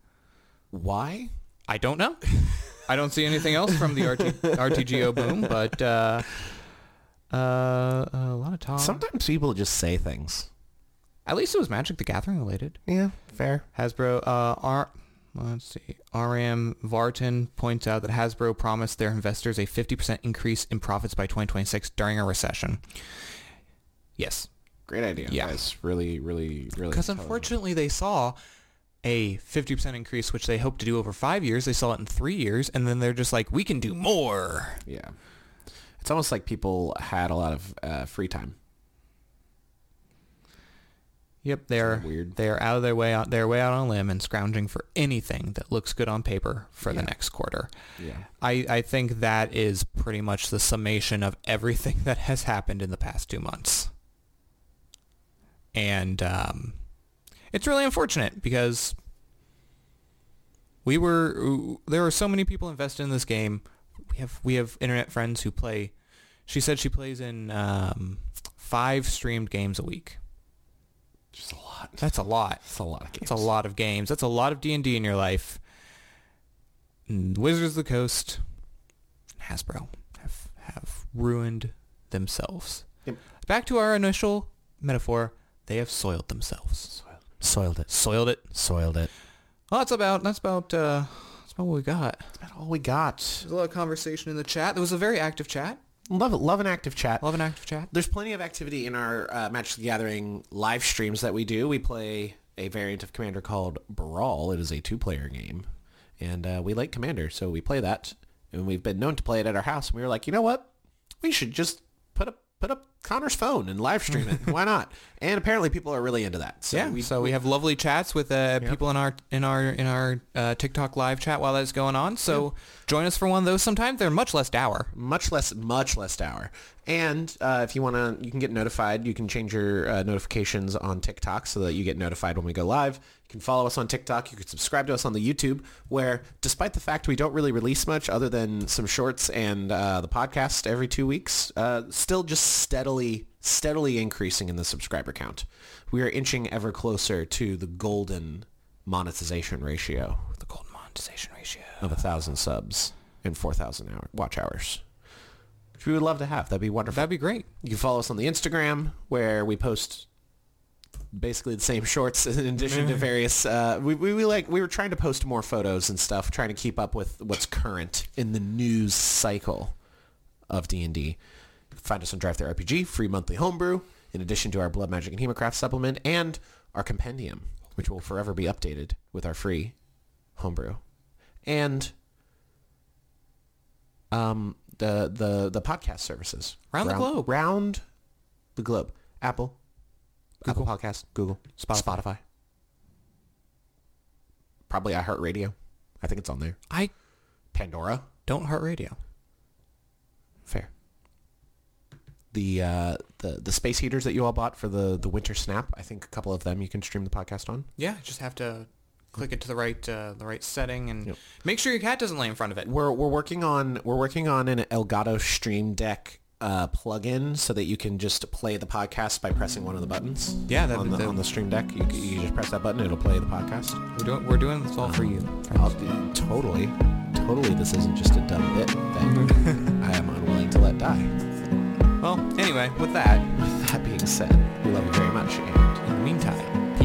Why? I don't know. <laughs> I don't see anything else from the RT, RTGO boom, but uh, uh, a lot of talk. Sometimes people just say things. At least it was Magic the Gathering related. Yeah, fair. Hasbro, uh, R, let's see, RM Vartan points out that Hasbro promised their investors a 50% increase in profits by 2026 during a recession. Yes. Great idea. Yeah. Really, really, really. Because unfortunately they saw a 50% increase, which they hoped to do over five years. They saw it in three years, and then they're just like, we can do more. Yeah. It's almost like people had a lot of uh, free time. Yep, they're weird. They're out of their way on they're way out on a limb and scrounging for anything that looks good on paper for the next quarter. Yeah. I, I think that is pretty much the summation of everything <laughs> that has happened in the past two months. And um, it's really unfortunate because we were there are so many people invested in this game. We have we have internet friends who play She said she plays in um, five streamed games a week. Just a lot. That's a lot. That's a lot of games. That's a lot of games. That's a lot of D&D in your life. And Wizards of the Coast, and Hasbro have, have ruined themselves. Yep. Back to our initial metaphor, they have soiled themselves. Soiled it. Soiled it. Soiled it. Well, that's about that's about uh, that's about what we got. That's about all we got. There's a lot of conversation in the chat. There was a very active chat. Love it. Love an active chat. Love an active chat. There's plenty of activity in our uh, Magic the Gathering live streams that we do. We play a variant of Commander called Brawl. It is a two-player game, and uh, we like Commander, so we play that. And we've been known to play it at our house. And we were like, you know what? We should just put up put up Connor's phone and live stream it. <laughs> Why not? And apparently, people are really into that. So yeah, we, so we have lovely chats with uh, people in our in our in our uh, TikTok live chat while that's going on. So join us for one of those. Sometimes they're much less dour. much less much less hour and uh, if you want to you can get notified you can change your uh, notifications on tiktok so that you get notified when we go live can follow us on tiktok you can subscribe to us on the youtube where despite the fact we don't really release much other than some shorts and uh, the podcast every two weeks uh, still just steadily steadily increasing in the subscriber count we are inching ever closer to the golden monetization ratio The golden monetization ratio. of a thousand subs and 4,000 hour watch hours, which we would love to have. That'd be wonderful. That'd be great. you can follow us on the Instagram where we post basically the same <laughs> shorts in addition to various. Uh, we, we, we like we were trying to post more photos and stuff, trying to keep up with what's current in the news cycle of D and D. Find us on Drive Thru RPG, free monthly homebrew, in addition to our Blood Magic and Hemocraft supplement and our compendium, which will forever be updated with our free homebrew, and um, the the the podcast services Round the globe. round the globe. Apple, Google Podcast, Google, Spotify. Spotify, probably iHeartRadio. I think it's on there. I Pandora, don't heart radio. fair. The uh, the the space heaters that you all bought for the the winter snap. I think a couple of them you can stream the podcast on. Yeah, just have to click it to the right uh, the right setting and make sure your cat doesn't lay in front of it. We're we're working on we're working on an Elgato Stream Deck uh, plugin so that you can just play the podcast by pressing one of the buttons. Yeah, that- on the, on the Stream Deck, you, you just press that button, it'll play the podcast. We're doing we're doing this all for you. I'll, totally, totally. This isn't just a dumb bit that <laughs> I am unwilling to let die. Well, anyway, with that, With that being said, we love you very much, and in the meantime,